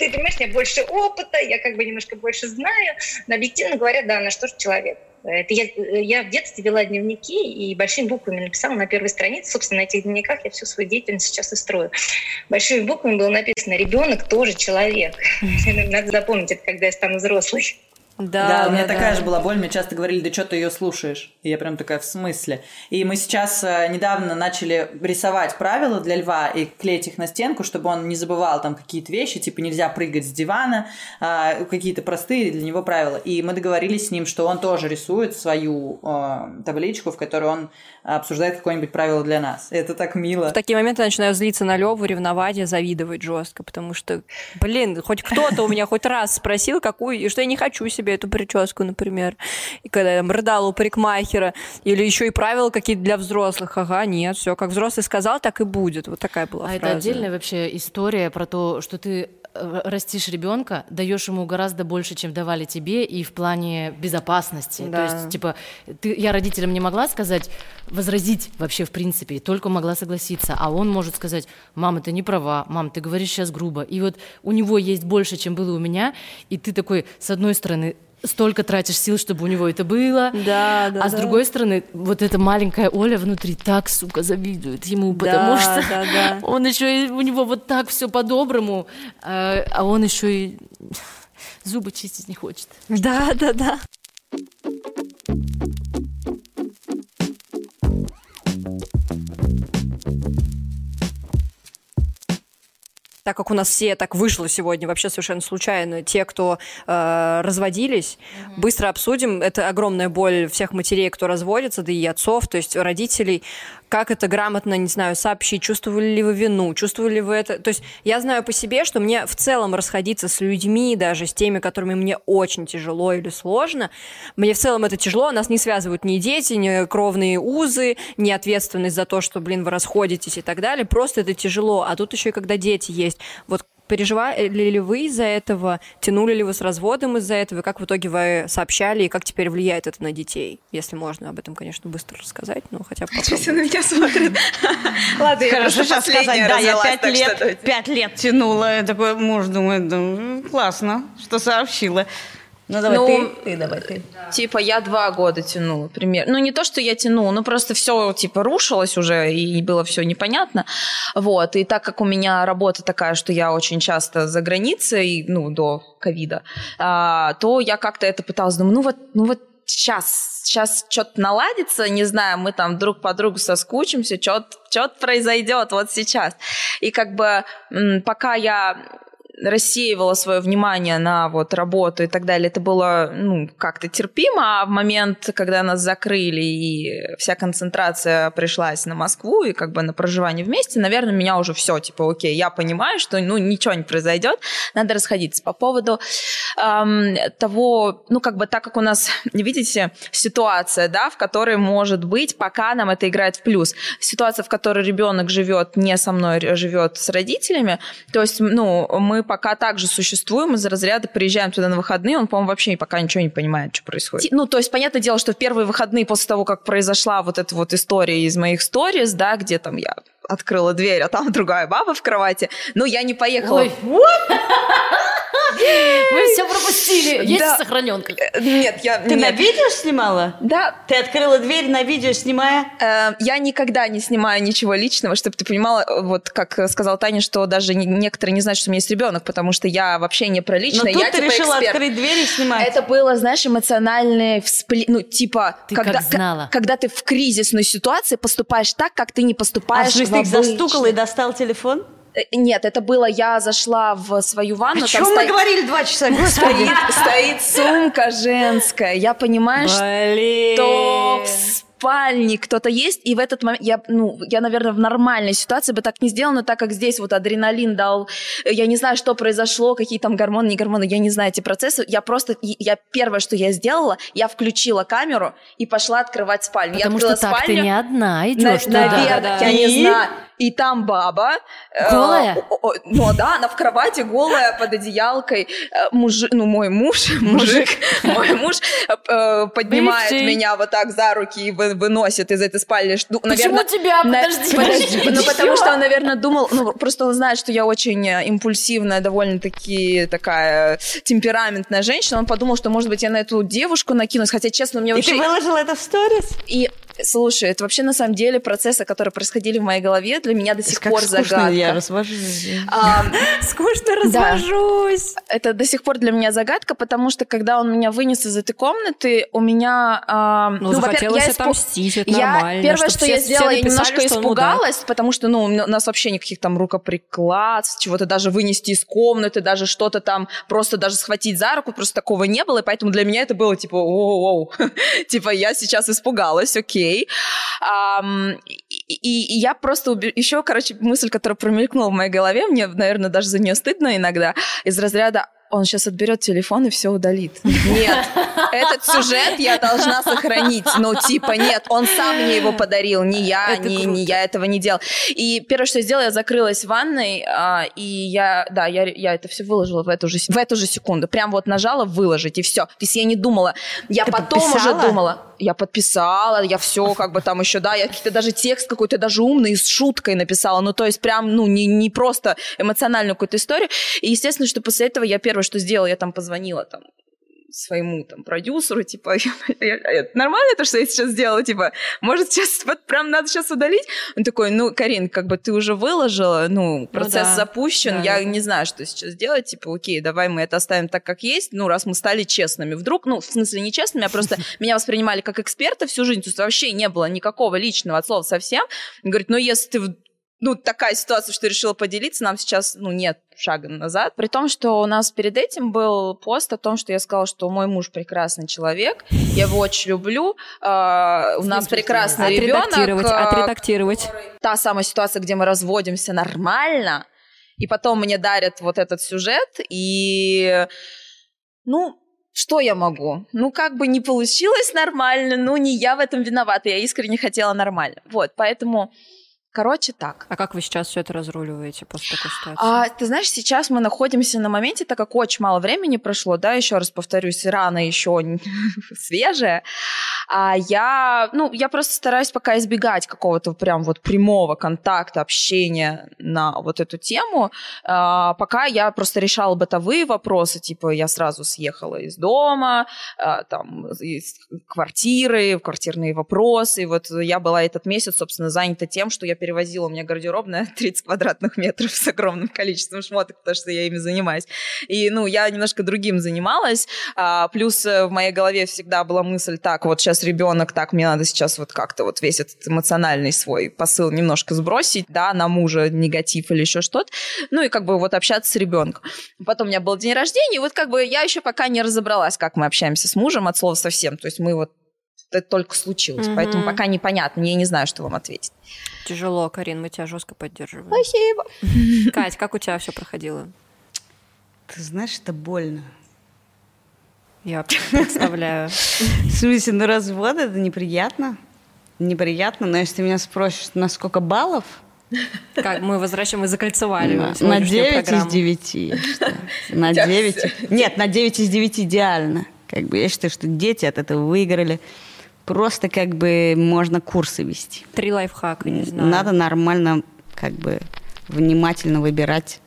ты понимаешь, у меня больше опыта, я как бы немножко больше знаю. Но объективно говоря, да, на что тоже человек. Это я, я в детстве вела дневники и большими буквами написала на первой странице. Собственно, на этих дневниках я всю свою деятельность сейчас и строю. Большими буквами было написано «Ребенок тоже человек». Надо запомнить это, когда я стану взрослой. Да, да, у меня да, такая да. же была боль, мне часто говорили, да что ты ее слушаешь? И я прям такая, в смысле? И мы сейчас э, недавно начали рисовать правила для льва и клеить их на стенку, чтобы он не забывал там какие-то вещи, типа нельзя прыгать с дивана, э, какие-то простые для него правила. И мы договорились с ним, что он тоже рисует свою э, табличку, в которой он обсуждает какое-нибудь правило для нас. Это так мило. В такие моменты я начинаю злиться на Леву, ревновать и завидовать жестко, потому что, блин, хоть кто-то у меня хоть раз спросил, какую, и что я не хочу себе эту прическу, например. И когда я там рыдала у парикмахера, или еще и правила какие-то для взрослых. Ага, нет, все, как взрослый сказал, так и будет. Вот такая была а фраза. это отдельная вообще история про то, что ты растишь ребенка, даешь ему гораздо больше, чем давали тебе, и в плане безопасности. Да. То есть, типа, ты, я родителям не могла сказать, возразить вообще в принципе, только могла согласиться. А он может сказать, мама, ты не права, мам, ты говоришь сейчас грубо. И вот у него есть больше, чем было у меня, и ты такой, с одной стороны, столько тратишь сил, чтобы у него это было. Да, да. А с другой стороны, вот эта маленькая Оля внутри так, сука, завидует ему, потому да, что да, да. он еще и, у него вот так все по-доброму, а, а он еще и зубы чистить не хочет. Да, да, да. Так как у нас все так вышло сегодня, вообще совершенно случайно, те, кто э, разводились, mm-hmm. быстро обсудим. Это огромная боль всех матерей, кто разводится, да и отцов, то есть родителей как это грамотно, не знаю, сообщить, чувствовали ли вы вину, чувствовали ли вы это. То есть я знаю по себе, что мне в целом расходиться с людьми, даже с теми, которыми мне очень тяжело или сложно, мне в целом это тяжело, нас не связывают ни дети, ни кровные узы, ни ответственность за то, что, блин, вы расходитесь и так далее, просто это тяжело. А тут еще и когда дети есть. Вот Переживали ли вы из-за этого? Тянули ли вы с разводом из-за этого? Как в итоге вы сообщали? И как теперь влияет это на детей? Если можно об этом, конечно, быстро рассказать, но хотя бы попробуем. Все на меня смотрят. Ладно, я Хорошо сейчас сказать. Да, я пять лет, пять лет тянула. Такой муж думает, классно, что сообщила. Ну, давай, ну, ты, ты, давай, ты. Типа, я два года тянула, примерно. Ну, не то, что я тянула, ну, просто все, типа, рушилось уже, и было все непонятно. Вот, и так как у меня работа такая, что я очень часто за границей, ну, до ковида, а, то я как-то это пыталась, думаю, ну, вот, ну, вот сейчас, сейчас что-то наладится, не знаю, мы там друг по другу соскучимся, что-то произойдет вот сейчас. И как бы пока я рассеивала свое внимание на вот работу и так далее, это было ну, как-то терпимо, а в момент, когда нас закрыли и вся концентрация пришлась на Москву и как бы на проживание вместе, наверное, меня уже все, типа, окей, я понимаю, что ну ничего не произойдет, надо расходиться. По поводу эм, того, ну как бы так как у нас, видите, ситуация, да, в которой может быть, пока нам это играет в плюс, ситуация, в которой ребенок живет не со мной, живет с родителями, то есть, ну, мы пока также существуем, из разряда приезжаем туда на выходные, он, по-моему, вообще пока ничего не понимает, что происходит. Ну, то есть, понятное дело, что в первые выходные после того, как произошла вот эта вот история из моих сториз, да, где там я открыла дверь, а там другая баба в кровати, ну, я не поехала. Ой. Вы все пропустили. Есть да. сохраненка? Э, нет, я... Ты нет. на видео снимала? Да. Ты открыла дверь на видео, снимая? Э, я никогда не снимаю ничего личного, чтобы ты понимала, вот как сказала Таня, что даже некоторые не знают, что у меня есть ребенок, потому что я вообще не про личное. Но тут я, ты типа, решила эксперт. открыть дверь и снимать. Это было, знаешь, эмоциональный всплеск. Ну, типа, ты когда, как знала. когда ты в кризисной ситуации поступаешь так, как ты не поступаешь а в ты застукал и достал телефон? Э, нет, это было, я зашла в свою ванну. О чем мы стоит, говорили два часа? Стоит, стоит сумка женская. Я понимаю, Блин. что в спальне кто-то есть, и в этот момент я, ну, я, наверное, в нормальной ситуации бы так не сделала, но так как здесь вот адреналин дал, я не знаю, что произошло, какие там гормоны, не гормоны, я не знаю эти процессы, я просто, я первое, что я сделала, я включила камеру и пошла открывать спальню. Потому я что так спальню, ты не одна идешь. На, наверное, да, да, да. я не знаю. И там баба. э, голая? Э, ну да, она в кровати голая, под одеялкой. Э, мужик, ну мой муж, мужик, мой муж э, поднимает меня вот так за руки и выносит из этой спальни. Ну, Почему тебя? Подожди, подожди. Ну потому что он, наверное, думал, ну просто он знает, что я очень импульсивная, довольно-таки такая темпераментная женщина. Он подумал, что, может быть, я на эту девушку накинусь, хотя, честно, мне вообще... И ты выложила это в сторис? И Слушай, это вообще на самом деле процессы, которые происходили в моей голове, для меня до сих как пор загадка. я развожусь. Скучно развожусь. Это до сих пор для меня загадка, потому что когда он меня вынес из этой комнаты, у меня... Ну, захотелось я отомстить, это нормально. Первое, что я сделала, я немножко испугалась, потому что, ну, у нас вообще никаких там рукоприкладств, чего-то даже вынести из комнаты, даже что-то там, просто даже схватить за руку, просто такого не было, и поэтому для меня это было типа, типа я сейчас испугалась, окей, людей. И я просто уб... еще, короче, мысль, которая промелькнула в моей голове, мне, наверное, даже за нее стыдно иногда, из разряда он сейчас отберет телефон и все удалит. Нет, этот сюжет я должна сохранить. Ну, типа, нет, он сам мне его подарил, не я, не, не я этого не делал. И первое, что я сделала, я закрылась в ванной, а, и я, да, я, я это все выложила в эту же, в эту же секунду. Прям вот нажала выложить, и все. То есть я не думала. Я Ты потом подписала? уже думала. Я подписала, я все как бы там еще, да, я какие-то даже текст какой-то даже умный с шуткой написала. Ну, то есть прям, ну, не, не просто эмоциональную какую-то историю. И, естественно, что после этого я первое первое, что сделала, я там позвонила там своему там продюсеру, типа, нормально то, что я сейчас сделала, типа, может сейчас вот прям надо сейчас удалить? Он такой, ну, Карин, как бы ты уже выложила, ну, процесс ну, да. запущен, да, я да. не знаю, что сейчас делать, типа, окей, давай мы это оставим так, как есть, ну, раз мы стали честными. Вдруг, ну, в смысле не честными, а просто меня воспринимали как эксперта всю жизнь, то есть вообще не было никакого личного от слова совсем. Он говорит, ну, если ты ну, такая ситуация, что решила поделиться, нам сейчас, ну, нет шага назад. При том, что у нас перед этим был пост о том, что я сказала, что мой муж прекрасный человек, я его очень люблю, э, у нас прекрасный ребенок. Отредактировать, отредактировать. Та самая ситуация, где мы разводимся нормально, и потом мне дарят вот этот сюжет, и, ну, что я могу? Ну, как бы не получилось нормально, ну, не я в этом виновата, я искренне хотела нормально. Вот, поэтому Короче, так. А как вы сейчас все это разруливаете после такой ситуации? А, ты знаешь, сейчас мы находимся на моменте, так как очень мало времени прошло, да, еще раз повторюсь, рано еще свежая. А я, ну, я просто стараюсь пока избегать какого-то прям вот прямого контакта, общения на вот эту тему. А, пока я просто решала бытовые вопросы, типа я сразу съехала из дома, а, там, из квартиры, квартирные вопросы. И вот я была этот месяц, собственно, занята тем, что я перевозила, у меня гардеробная 30 квадратных метров с огромным количеством шмоток, потому что я ими занимаюсь. И, ну, я немножко другим занималась. А, плюс э, в моей голове всегда была мысль, так, вот сейчас ребенок, так, мне надо сейчас вот как-то вот весь этот эмоциональный свой посыл немножко сбросить, да, на мужа негатив или еще что-то. Ну, и как бы вот общаться с ребенком. Потом у меня был день рождения, и вот как бы я еще пока не разобралась, как мы общаемся с мужем от слова совсем. То есть мы вот это только случилось, mm-hmm. поэтому пока непонятно, я не знаю, что вам ответить. Тяжело, Карин, мы тебя жестко поддерживаем. Спасибо. Кать, как у тебя все проходило? Ты знаешь, это больно. Я представляю. В смысле, ну развод это неприятно. Неприятно, но если ты меня спросишь, на сколько баллов, как мы возвращаем, мы закольцевали на, на 9 программу. из 9. На 9. Нет, на 9 из 9 идеально. Как бы я считаю, что дети от этого выиграли просто как бы можно курсы вести. Три лайфхака, не знаю. Надо нормально как бы внимательно выбирать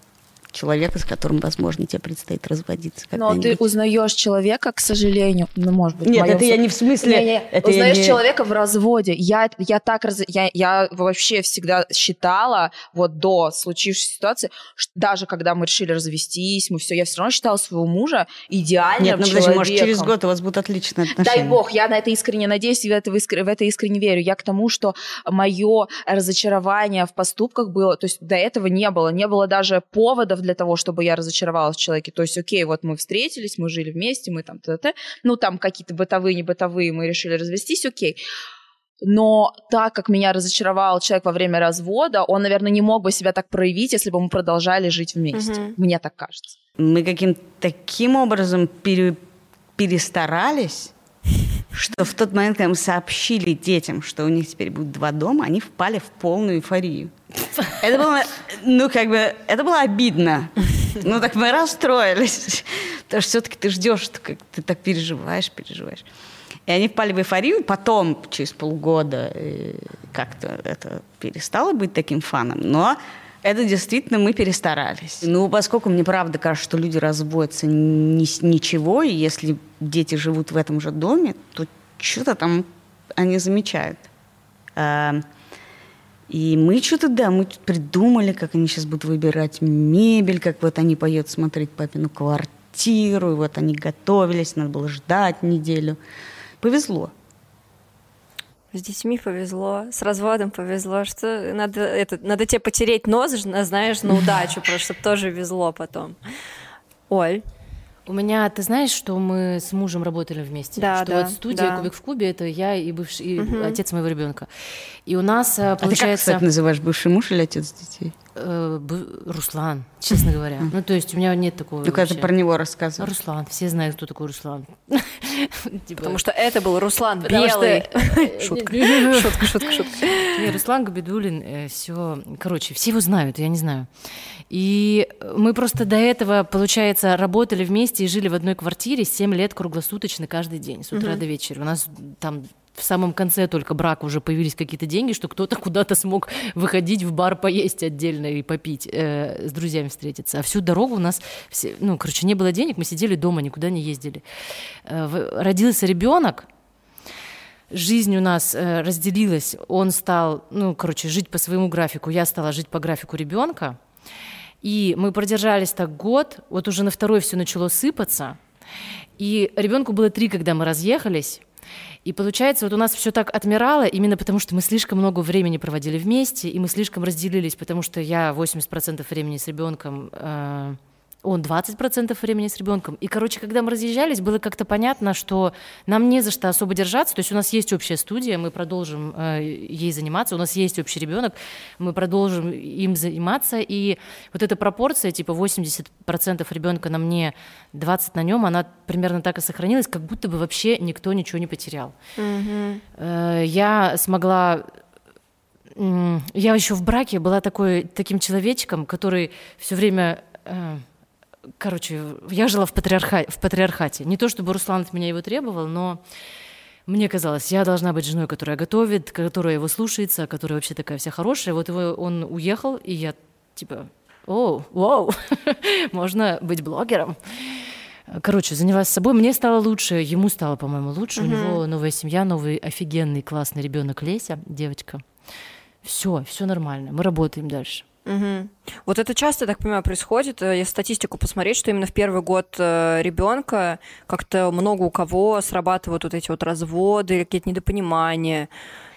человека, с которым, возможно, тебе предстоит разводиться. Но ты узнаешь человека, к сожалению, ну, может быть, Нет, это я не в смысле... Не, не. Это узнаешь не... человека в разводе. Я, я так раз... я, я вообще всегда считала, вот до случившейся ситуации, что даже когда мы решили развестись, мы все, я все равно считала своего мужа идеальным Нет, ну, человеком. может, через год у вас будут отличные отношения. Дай бог, я на это искренне надеюсь и в это, в это искренне верю. Я к тому, что мое разочарование в поступках было, то есть до этого не было, не было даже поводов для того, чтобы я разочаровалась в человеке. То есть, окей, вот мы встретились, мы жили вместе, мы там, т -т -т, ну, там какие-то бытовые, не бытовые, мы решили развестись, окей. Но так как меня разочаровал человек во время развода, он, наверное, не мог бы себя так проявить, если бы мы продолжали жить вместе. Угу. Мне так кажется. Мы каким-то таким образом пере... перестарались, что в тот момент, когда мы сообщили детям, что у них теперь будет два дома, они впали в полную эйфорию. Это было, ну, как бы, это было обидно. Ну, так мы расстроились. Потому что все-таки ты ждешь, ты, ты так переживаешь, переживаешь. И они впали в эйфорию, потом, через полгода, э, как-то это перестало быть таким фаном. Но это действительно мы перестарались. Ну, поскольку мне правда кажется, что люди разводятся ни, ничего, и если дети живут в этом же доме, то что-то там они замечают. А, и мы что-то, да, мы придумали, как они сейчас будут выбирать мебель, как вот они поедут смотреть папину квартиру, и вот они готовились, надо было ждать неделю. Повезло. С детьми повезло, с разводом повезло, что надо, это, надо тебе потереть нос, знаешь, на удачу, просто чтобы тоже везло потом. Оль. У меня, ты знаешь, что мы с мужем работали вместе? Да, что да. вот студия да. Кубик в Кубе это я и бывший и Мгм. отец моего ребенка. И у нас э, А ты как, получается кстати, называешь бывший муж или отец детей? э, б- Руслан, честно говоря. Ну то есть у меня нет такого. Ну, когда ты про него рассказываешь. Руслан, все знают, кто такой Руслан. Типа, Потому что это был Руслан Белый. Шутка, шутка, шутка, шутка. Не, Руслан Габидулин, все, короче, все его знают, я не знаю. И мы просто до этого, получается, работали вместе и жили в одной квартире 7 лет круглосуточно каждый день, с утра Мгм. до вечера. У нас там в самом конце только брака уже появились какие-то деньги, что кто-то куда-то смог выходить в бар поесть отдельно и попить, э, с друзьями встретиться. А всю дорогу у нас, все, ну, короче, не было денег, мы сидели дома, никуда не ездили. Э, родился ребенок, жизнь у нас э, разделилась. Он стал, ну, короче, жить по своему графику, я стала жить по графику ребенка. И мы продержались так год, вот уже на второй все начало сыпаться. И ребенку было три, когда мы разъехались. И получается, вот у нас все так отмирало именно потому, что мы слишком много времени проводили вместе, и мы слишком разделились, потому что я 80% времени с ребенком, э, он 20% времени с ребенком. И, короче, когда мы разъезжались, было как-то понятно, что нам не за что особо держаться. То есть у нас есть общая студия, мы продолжим э, ей заниматься, у нас есть общий ребенок, мы продолжим им заниматься. И вот эта пропорция, типа 80% ребенка на мне, 20 на нем, она примерно так и сохранилась, как будто бы вообще никто ничего не потерял. Э, Я смогла м, я еще в браке была такой, таким человечком, который все время... э, Короче, я жила в, патриарха... в патриархате. Не то чтобы Руслан от меня его требовал, но мне казалось, я должна быть женой, которая готовит, которая его слушается, которая вообще такая вся хорошая. Вот его, он уехал, и я типа, о, вау, можно быть блогером. Короче, занялась собой. Мне стало лучше, ему стало, по-моему, лучше. У Мгм. него новая семья, новый офигенный классный ребенок Леся, девочка. Все, все нормально. Мы работаем дальше. Мгм. Вот это часто, я так понимаю, происходит. Э, Если статистику посмотреть, что именно в первый год ребенка как-то много у кого срабатывают вот эти вот разводы или какие-то недопонимания.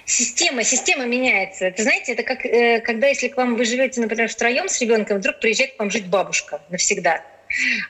Система, система меняется. Это, знаете, это как э, когда, если к вам вы живете, например, втроем с ребенком, вдруг приезжает к вам жить бабушка навсегда.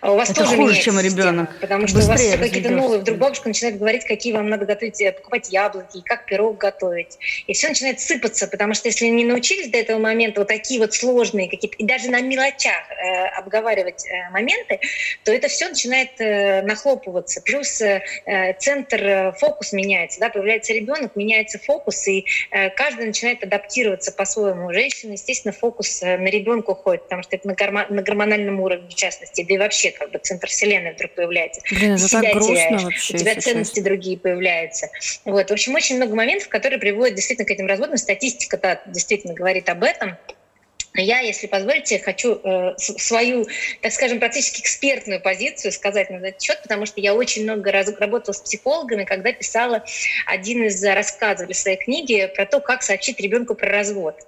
А у вас Это тоже хуже, чем система, ребенок. Потому что у вас Быстрее все какие-то новые. Вдруг бабушка начинает говорить, какие вам надо готовить, э, покупать яблоки, и как пирог готовить. И все начинает сыпаться, потому что если не научились до этого момента вот такие вот сложные какие-то, и даже на мелочах э, обговаривать э, моменты, то это все начинает э, нахлопываться. Плюс э, э, центр, э, фокус меняется, да, появляется ребенок, меняется фокус, и э, каждый начинает адаптироваться по-своему. У женщины, естественно, фокус э, на ребенка уходит, потому что это на, гормо- на гормональном уровне, в частности, и вообще как бы центр вселенной вдруг появляется. Блин, это Себя так грустно теряешь, вообще. у тебя ценности другие появляются. Вот. В общем, очень много моментов, которые приводят действительно к этим разводам. Статистика да, действительно говорит об этом. Я, если позволите, хочу э, свою, так скажем, практически экспертную позицию сказать на этот счет, потому что я очень много раз работала с психологами, когда писала один из рассказов для своей книги про то, как сообщить ребенку про развод.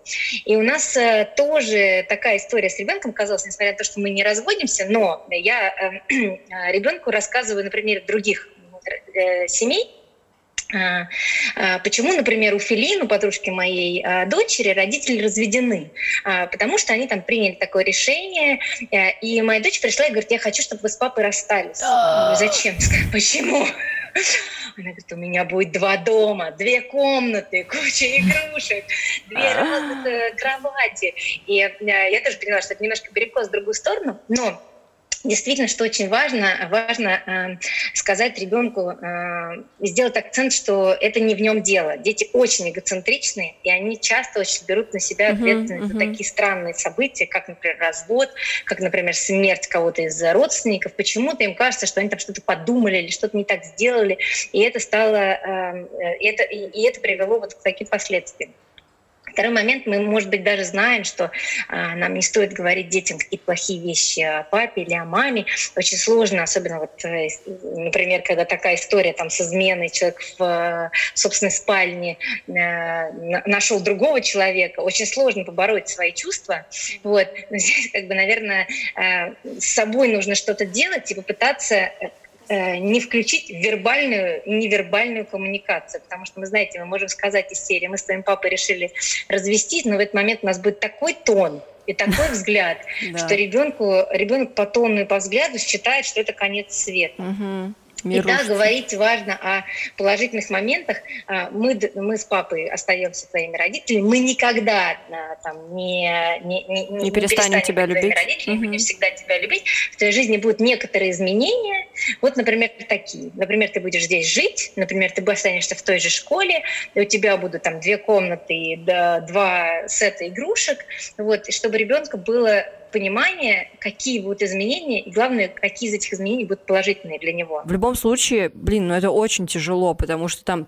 И у нас э, тоже такая история с ребенком казалась, несмотря на то, что мы не разводимся, но я э, ребенку рассказываю на примере других э, семей, Почему, например, у Филин, у подружки моей а, дочери, родители разведены? А, Потому что они там приняли такое решение, и моя дочь пришла и говорит, я хочу, чтобы вы с папой расстались. Зачем? Почему? Она говорит, у меня будет два дома, две комнаты, куча игрушек, две разных кровати. И я тоже поняла, что это немножко перекос в другую сторону, но действительно, что очень важно, важно э, сказать ребенку, э, сделать акцент, что это не в нем дело. Дети очень эгоцентричные, и они часто очень берут на себя ответственность uh-huh, uh-huh. за такие странные события, как, например, развод, как, например, смерть кого-то из родственников. Почему-то им кажется, что они там что-то подумали или что-то не так сделали, и это стало, э, э это, и, и это привело вот к таким последствиям. Второй момент, мы, может быть, даже знаем, что а, нам не стоит говорить детям какие-то плохие вещи о папе или о маме. Очень сложно, особенно вот, э, например, когда такая история там с изменой, человек в э, собственной спальне э, нашел другого человека, очень сложно побороть свои чувства. Вот. Но здесь, как бы, наверное, с собой нужно что-то делать и попытаться не включить вербальную невербальную коммуникацию. Потому что мы, знаете, мы можем сказать из серии, мы с твоим папой решили развестись, но в этот момент у нас будет такой тон, и такой взгляд, что ребенку, ребенок по тону и по взгляду считает, что это конец света. И да, говорить важно о положительных моментах. А, мы, мы с папой остаемся твоими родителями. Мы никогда а, там, не, не, не, не, не перестанем тебя любить. Родителями, угу. Будем всегда тебя любить. В твоей жизни будут некоторые изменения. Вот, например, такие. Например, ты будешь здесь жить. Например, ты останешься в той же школе. И у тебя будут там две комнаты и два сета игрушек. Вот, и чтобы ребенку было понимание, какие будут изменения, и главное, какие из этих изменений будут положительные для него. В любом случае, блин, ну это очень тяжело, потому что там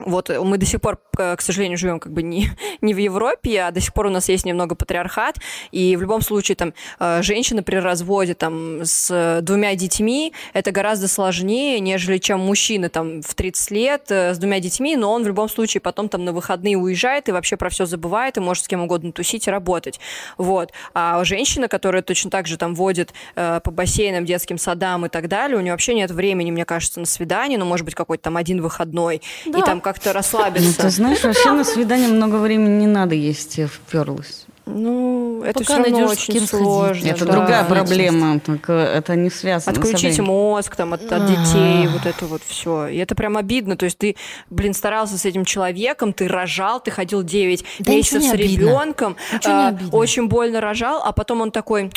вот мы до сих пор, к сожалению, живем как бы не, не в Европе, а до сих пор у нас есть немного патриархат, и в любом случае там э, женщина при разводе там с двумя детьми это гораздо сложнее, нежели чем мужчина там в 30 лет э, с двумя детьми, но он в любом случае потом там на выходные уезжает и вообще про все забывает и может с кем угодно тусить и работать. Вот. А женщина, которая точно так же там водит э, по бассейнам, детским садам и так далее, у нее вообще нет времени, мне кажется, на свидание, ну, может быть, какой-то там один выходной, да. и там как-то расслабиться. Ну, ты знаешь, вообще на свидание много времени не надо, если вперлась. Ну, это Пока все равно очень сложно. Это да. другая проблема, так, это не связано. Отключить мозг там, от, от детей, вот это вот все. И это прям обидно. То есть ты, блин, старался с этим человеком, ты рожал, ты ходил 9 да месяцев с ребенком, а, очень больно рожал, а потом он такой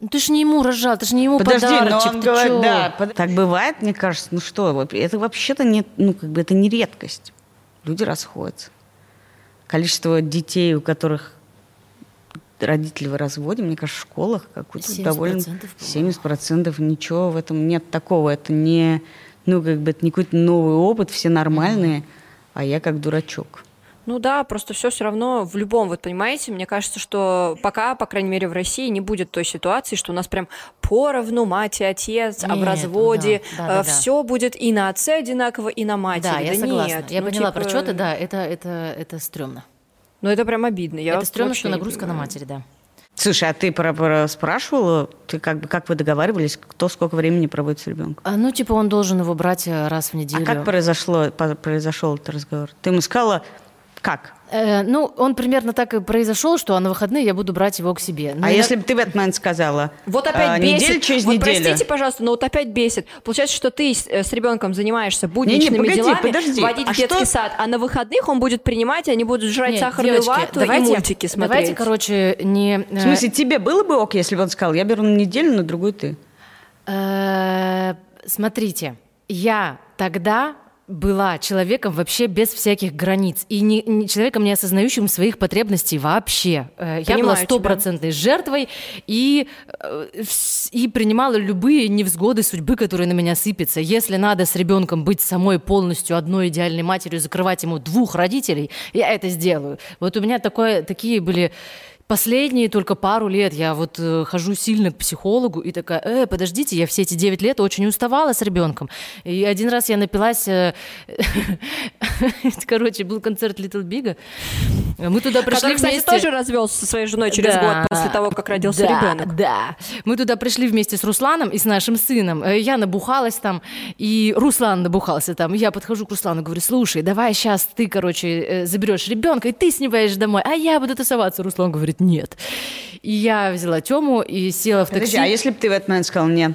ну, ты же не ему рожал, ты же не ему Подожди, подарочек, но он говорит, чё? да, под... так бывает, мне кажется, ну что, это вообще-то не, ну как бы это не редкость. Люди расходятся. Количество детей, у которых родители в разводе, мне кажется, в школах какой-то довольно 70% ничего в этом нет такого. Это не, ну как бы это не какой-то новый опыт, все нормальные, а я как дурачок. Ну да, просто все все равно в любом, вот понимаете, мне кажется, что пока, по крайней мере, в России не будет той ситуации, что у нас прям поровну мать и отец, нет, а в разводе да, да, да, все да. будет и на отце одинаково, и на матери. Да, я да согласна. Нет, я ну, поняла типа... про что-то, да, это, это, это стрёмно. Ну это прям обидно. Я это стрёмно, что нагрузка на матери, да. Слушай, а ты про, про спрашивала, ты как бы как вы договаривались, кто сколько времени проводит с ребенком? А, ну, типа, он должен его брать э, раз в неделю. А как произошло, произошел этот разговор? Ты ему сказала, как? Э, ну, он примерно так и произошел, что а на выходные я буду брать его к себе. Но а я... если бы ты в этот момент сказала? Вот опять а, бесит. Неделю через вот неделю. простите, пожалуйста, но вот опять бесит. Получается, что ты с, э, с ребенком занимаешься будничными не, не, погоди, делами, подожди. водить а в детский что? сад, а на выходных он будет принимать, и они будут жрать Нет, сахарную девочки, вату давайте, и мультики смотреть. Давайте, короче, не... В смысле, тебе было бы ок, если бы он сказал, я беру на неделю, на другую ты? Э, смотрите, я тогда была человеком вообще без всяких границ и не, не человеком, не осознающим своих потребностей вообще. Понимаю э, Я была стопроцентной жертвой и, э, и принимала любые невзгоды судьбы, которые на меня сыпятся. Если надо с ребенком быть самой полностью одной идеальной матерью, закрывать ему двух родителей, я это сделаю. Вот у меня такое, такие были Последние только пару лет я вот э, хожу сильно к психологу и такая, э, подождите, я все эти 9 лет очень уставала с ребенком. И один раз я напилась, э, короче, был концерт Little Big, мы туда пришли Который, вместе... кстати, тоже развелся со своей женой через да, год после того, как родился да, ребенок. Да, мы туда пришли вместе с Русланом и с нашим сыном. Э, я набухалась там, и Руслан набухался там. Я подхожу к Руслану, говорю, слушай, давай сейчас ты, короче, э, заберешь ребенка, и ты снимаешь домой, а я буду тусоваться. Руслан говорит, нет. И я взяла Тему и села в такси. Подожди, а если бы ты в этот момент сказал нет?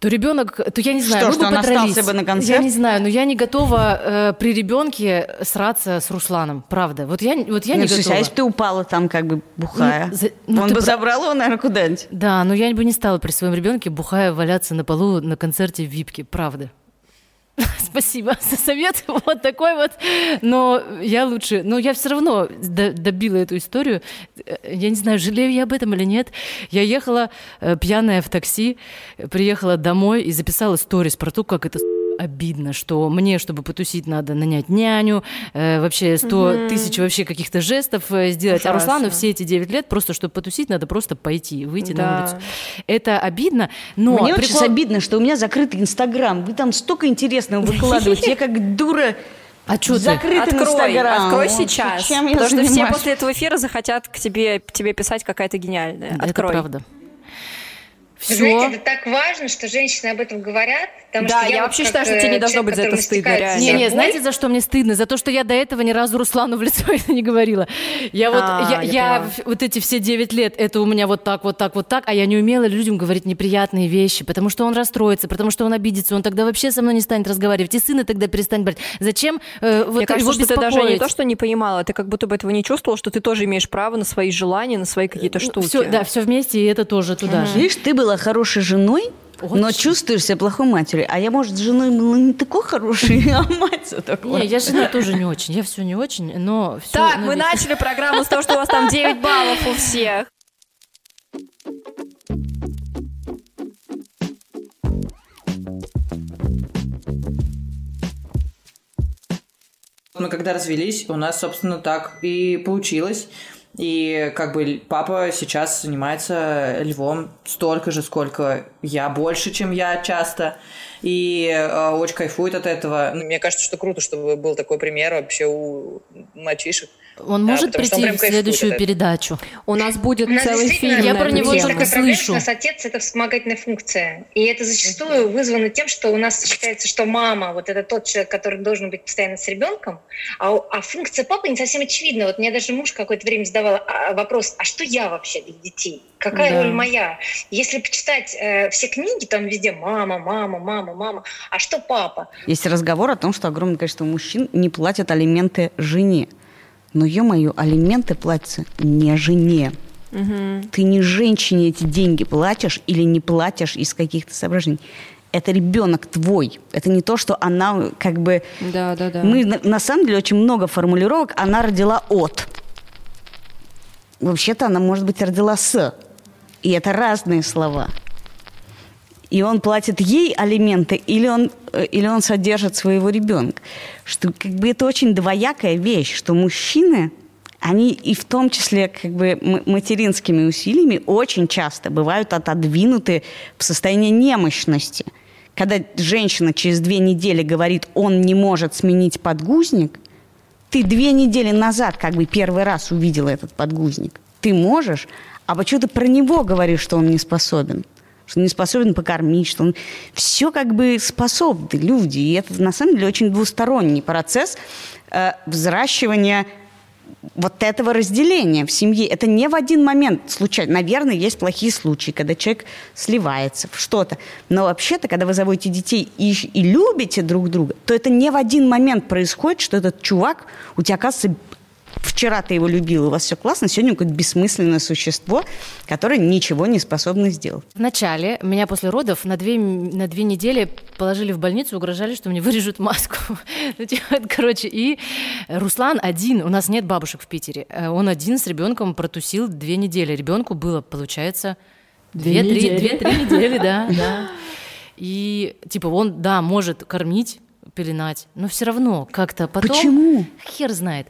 то ребенок, то я не знаю, Что, мы что бы он подрались. остался бы на Я концерт? не знаю, но я не готова э, при ребенке сраться с Русланом, правда. Вот я, вот я Ну, не слушай, готова. а если бы ты упала там как бы бухая? Ну, за- ну, Он бы про- забрал его, наверное, куда-нибудь. Да, но я бы не стала при своем ребенке бухая валяться на полу на концерте в Випке, правда. Спасибо за совет, вот такой вот. Но я лучше, но я все равно до- добила эту историю. Э, Я не знаю, жалею я об этом или нет. Я ехала э, пьяная в такси, приехала домой и записала сторис про то, как это обидно, что мне, чтобы потусить, надо нанять няню, э, вообще сто тысяч вообще каких-то жестов э, сделать. А Ужасно. Руслану все эти 9 лет просто, чтобы потусить, надо просто пойти, выйти на Да. улицу. Это обидно, но Мне очень прикол- обидно, что у меня закрытый Инстаграм. Вы там столько интересного выкладываете. Я как дура А чё ты? закрытый Открой, Инстаграм. открой сейчас. Чем я потому что все после этого эфира захотят к тебе, тебе писать какая-то гениальная. Это Открой. правда. Вы Знаете, Все. это так важно, что женщины об этом говорят. Потому Да, что я вот вообще как, считаю, что тебе не э, должно человек, быть за это стыдно, реально. Не, не, знаете, за что мне стыдно? За то, что я до этого ни разу Руслану в лицо это не говорила. Я вот, А, я, я я вот эти все 9 лет, это у меня вот так, вот так, вот так, а я не умела людям говорить неприятные вещи, потому что он расстроится, потому что он обидится, он тогда вообще со мной не станет разговаривать, и сына тогда перестанет брать. Зачем э, вот Мне кажется, его что ты даже не то, что не понимала, ты как будто бы этого не чувствовала, что ты тоже имеешь право на свои желания, на свои какие-то штуки. Все, да, все вместе, и это тоже туда же. Видишь, ты была хорошей женой, но Очень. чувствуешь себя плохой матерью. А я, может, с женой была не такой хорошей, а мать такой. Не, я жена тоже не очень, я все не очень, но все. Так, мы начали программу с того, что у вас там 9 баллов у всех. Мы когда развелись, у нас, собственно, так и получилось. И как бы папа сейчас занимается львом столько же, сколько я, больше, чем я часто. И э, очень кайфует от этого. Мне кажется, что круто, чтобы был такой пример вообще у мальчишек. Он Да, может он прийти прям в следующую этого. передачу. У нас будет У нас целый фильм Я про него только слышу. У нас отец это вспомогательная функция. И это зачастую вызвано тем, что у нас считается, что мама вот это тот человек, который должен быть постоянно с ребенком, а, а функция папы не совсем очевидна. Вот мне даже муж какое-то время задавал а, вопрос, а что я вообще для детей? Какая Да. роль моя? Если почитать э, все книги, там везде мама, мама, мама, мама. А что папа? Есть разговор о том, что огромное количество мужчин не платят алименты жене. Но, ё-моё, алименты платятся не жене. Ты не женщине эти деньги платишь или не платишь из каких-то соображений. Это ребенок твой. Это не то, что она как бы... Да, да, да. Мы на, на самом деле очень много формулировок. Она родила от. Вообще-то она, может быть, родила с. И это разные слова. И он платит ей алименты, или он, э, или он содержит своего ребенка. Что как бы это очень двоякая вещь, что мужчины, они и в том числе как бы материнскими усилиями очень часто бывают отодвинуты в состояние немощности. Когда женщина через две недели говорит, он не может сменить подгузник, ты две недели назад как бы первый раз увидела этот подгузник. Ты можешь, а почему ты про него говоришь, что он не способен? Что не способен покормить, что он... Все как бы способны люди. И это на самом деле очень двусторонний процесс э, взращивания вот этого разделения в семье. Это не в один момент случайно. Наверное, есть плохие случаи, когда человек сливается в что-то. Но вообще-то, когда вы заводите детей и, и любите друг друга, то это не в один момент происходит, что этот чувак, у тебя, оказывается, вчера ты его любил, у вас все классно, сегодня какое-то бессмысленное существо, которое ничего не способно сделать. Вначале меня после родов на две, на две недели положили в больницу, угрожали, что мне вырежут маску. Ну, типа, Короче, и Руслан один, у нас нет бабушек в Питере, э, он один с ребенком протусил две недели. Ребенку было, получается, Две две-три недели. две-три недели, да, да. И типа он, да, может кормить, пеленать, но все равно как-то потом... Почему? Хер знает.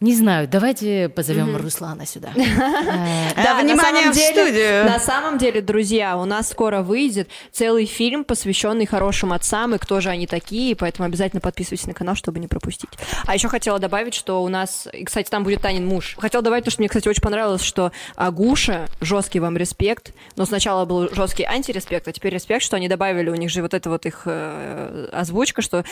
Не знаю, давайте позовем Руслана сюда. Э, Да, на внимание самом в деле- студию. На самом деле, друзья, у нас скоро выйдет целый фильм, посвященный хорошим отцам и кто же они такие, поэтому обязательно подписывайтесь на канал, чтобы не пропустить. А еще хотела добавить, что у нас, и, кстати, там будет Танин муж. Хотела добавить, то, что мне, кстати, очень понравилось, что Агуша, жесткий вам респект, но сначала был жесткий антиреспект, а теперь респект, что они добавили, у них же вот это вот их э, озвучка, что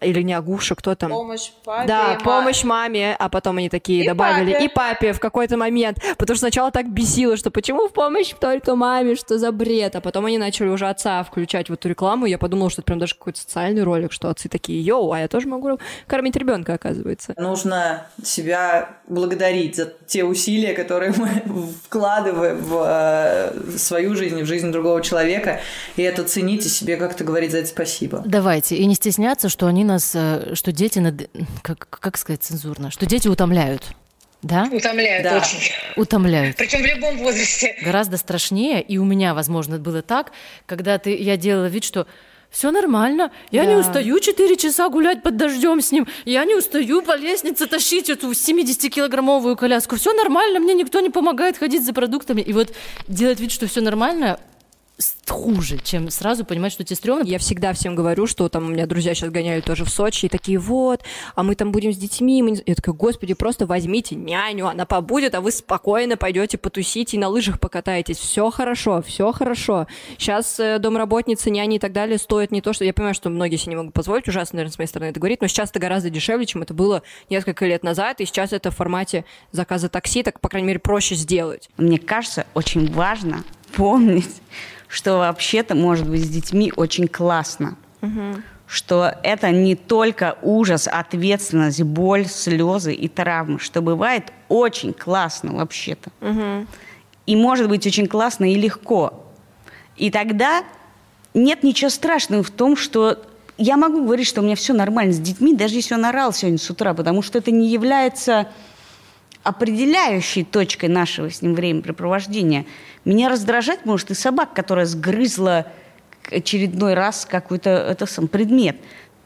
или не Агуша, кто там? Помощь папе. Да, и помощь маме, а потом они такие И добавили папе. и папе в какой-то момент, потому что сначала так бесило, что почему в помощь только маме, что за бред, а потом они начали уже отца включать в эту рекламу, я подумала, что это прям даже какой-то социальный ролик, что отцы такие, йоу, а я тоже могу кормить ребенка, оказывается. Нужно себя благодарить за те усилия, которые мы вкладываем в э, свою жизнь, в жизнь другого человека, и это ценить и себе как-то говорить за это спасибо. Давайте, и не стесняться, что они нас, э, что дети, над- как, как сказать цензурно, что дети утомляют. Да? Утомляют Да. очень. Утомляют. Причем в любом возрасте. Гораздо страшнее, и у меня, возможно, было так, когда ты, я делала вид, что все нормально, я не Да. устаю 4 часа гулять под дождем с ним, я не устаю по лестнице тащить эту 70-килограммовую коляску, все нормально, мне никто не помогает ходить за продуктами. И вот делать вид, что все нормально, хуже, чем сразу понимать, что тебе стрёмно. Я всегда всем говорю, что там у меня друзья сейчас гоняли тоже в Сочи, и такие, вот, а мы там будем с детьми. мы Я такая, господи, просто возьмите няню, она побудет, а вы спокойно пойдете потусите и на лыжах покатаетесь. Все хорошо, все хорошо. Сейчас э, домработницы, няни и так далее стоят не то, что... Я понимаю, что многие себе не могут позволить, ужасно, наверное, с моей стороны это говорить, но сейчас это гораздо дешевле, чем это было несколько лет назад, и сейчас это в формате заказа такси, так, по крайней мере, проще сделать. Мне кажется, очень важно помнить, что вообще-то может быть с детьми очень классно. Что это не только ужас, ответственность, боль, слезы и травмы, что бывает очень классно вообще-то. И может быть очень классно и легко. И тогда нет ничего страшного в том, что я могу говорить, что у меня все нормально с детьми, даже если он орал сегодня с утра, потому что это не является определяющей точкой нашего с ним времяпрепровождения. Меня раздражать может и собака, которая сгрызла очередной раз какой-то это сам предмет.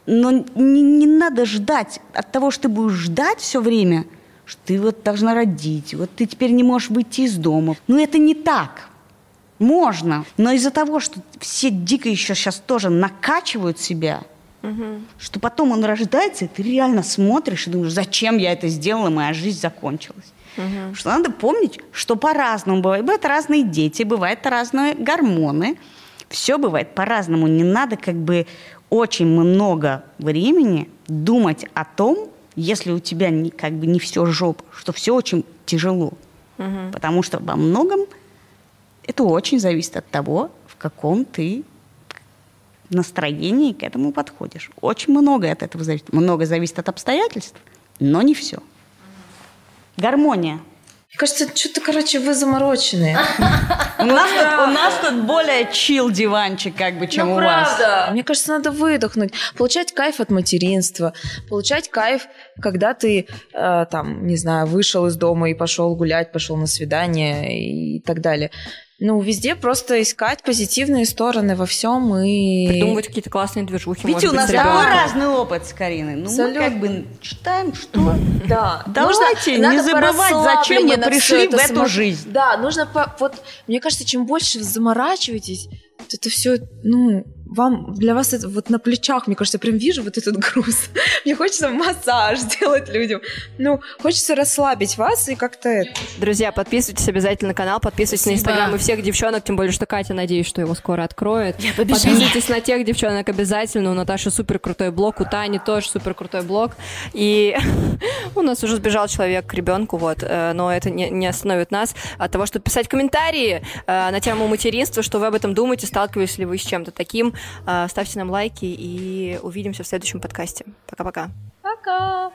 Но не, не надо ждать от того, что ты будешь ждать все время, что ты вот должна родить, вот ты теперь не можешь выйти из дома. Ну это не так. Можно, но из-за того, что все дико еще сейчас тоже накачивают себя, что потом он рождается, и ты реально смотришь и думаешь, зачем я это сделала, моя жизнь закончилась. Что надо помнить, что по-разному бывает. Бывают разные дети, бывают разные гормоны. Все бывает по-разному. Не надо как бы очень много времени думать о том, если у тебя не, как бы не все жопа, что все очень тяжело. Потому что во многом это очень зависит от того, в каком ты настроении к этому подходишь. Очень много от этого зависит. Много зависит от обстоятельств, но не все. Гармония. Мне кажется, что-то, короче, вы замороченные. У нас, тут, у нас тут более чил диванчик, как бы, чем Ну, у вас. правда. Мне кажется, надо выдохнуть, получать кайф от материнства, получать кайф, когда ты, э, там, не знаю, вышел из дома и пошел гулять, пошел на свидание и так далее. Ну, везде просто искать позитивные стороны во всем и... Придумывать какие-то классные движухи, Ведь у нас такой ребенком. разный опыт с Кариной. Ну, мы Абсолютно. как бы читаем, что... Да. Давайте Нужно- не забывать, зачем мы пришли в эту жизнь. Да, нужно по- вот, мне кажется, чем больше вы заморачиваетесь, вот это все, ну, вам, для вас это вот на плечах, мне кажется, я прям вижу вот этот груз. Мне хочется массаж делать людям. Ну, хочется расслабить вас и как-то это. Друзья, подписывайтесь обязательно на канал, подписывайтесь на Спасибо. инстаграм и всех девчонок, тем более, что Катя, надеюсь, что его скоро откроет. Подписывайтесь на тех девчонок обязательно. У Наташи супер крутой блог, у Тани тоже супер крутой блог. И у нас уже сбежал человек к ребенку, вот, э, но это не, не остановит нас от того, чтобы писать комментарии э, на тему материнства, что вы об этом думаете, сталкивались ли вы с чем-то таким. Э, Ставьте нам лайки и увидимся в следующем подкасте. Пока-пока. Пока!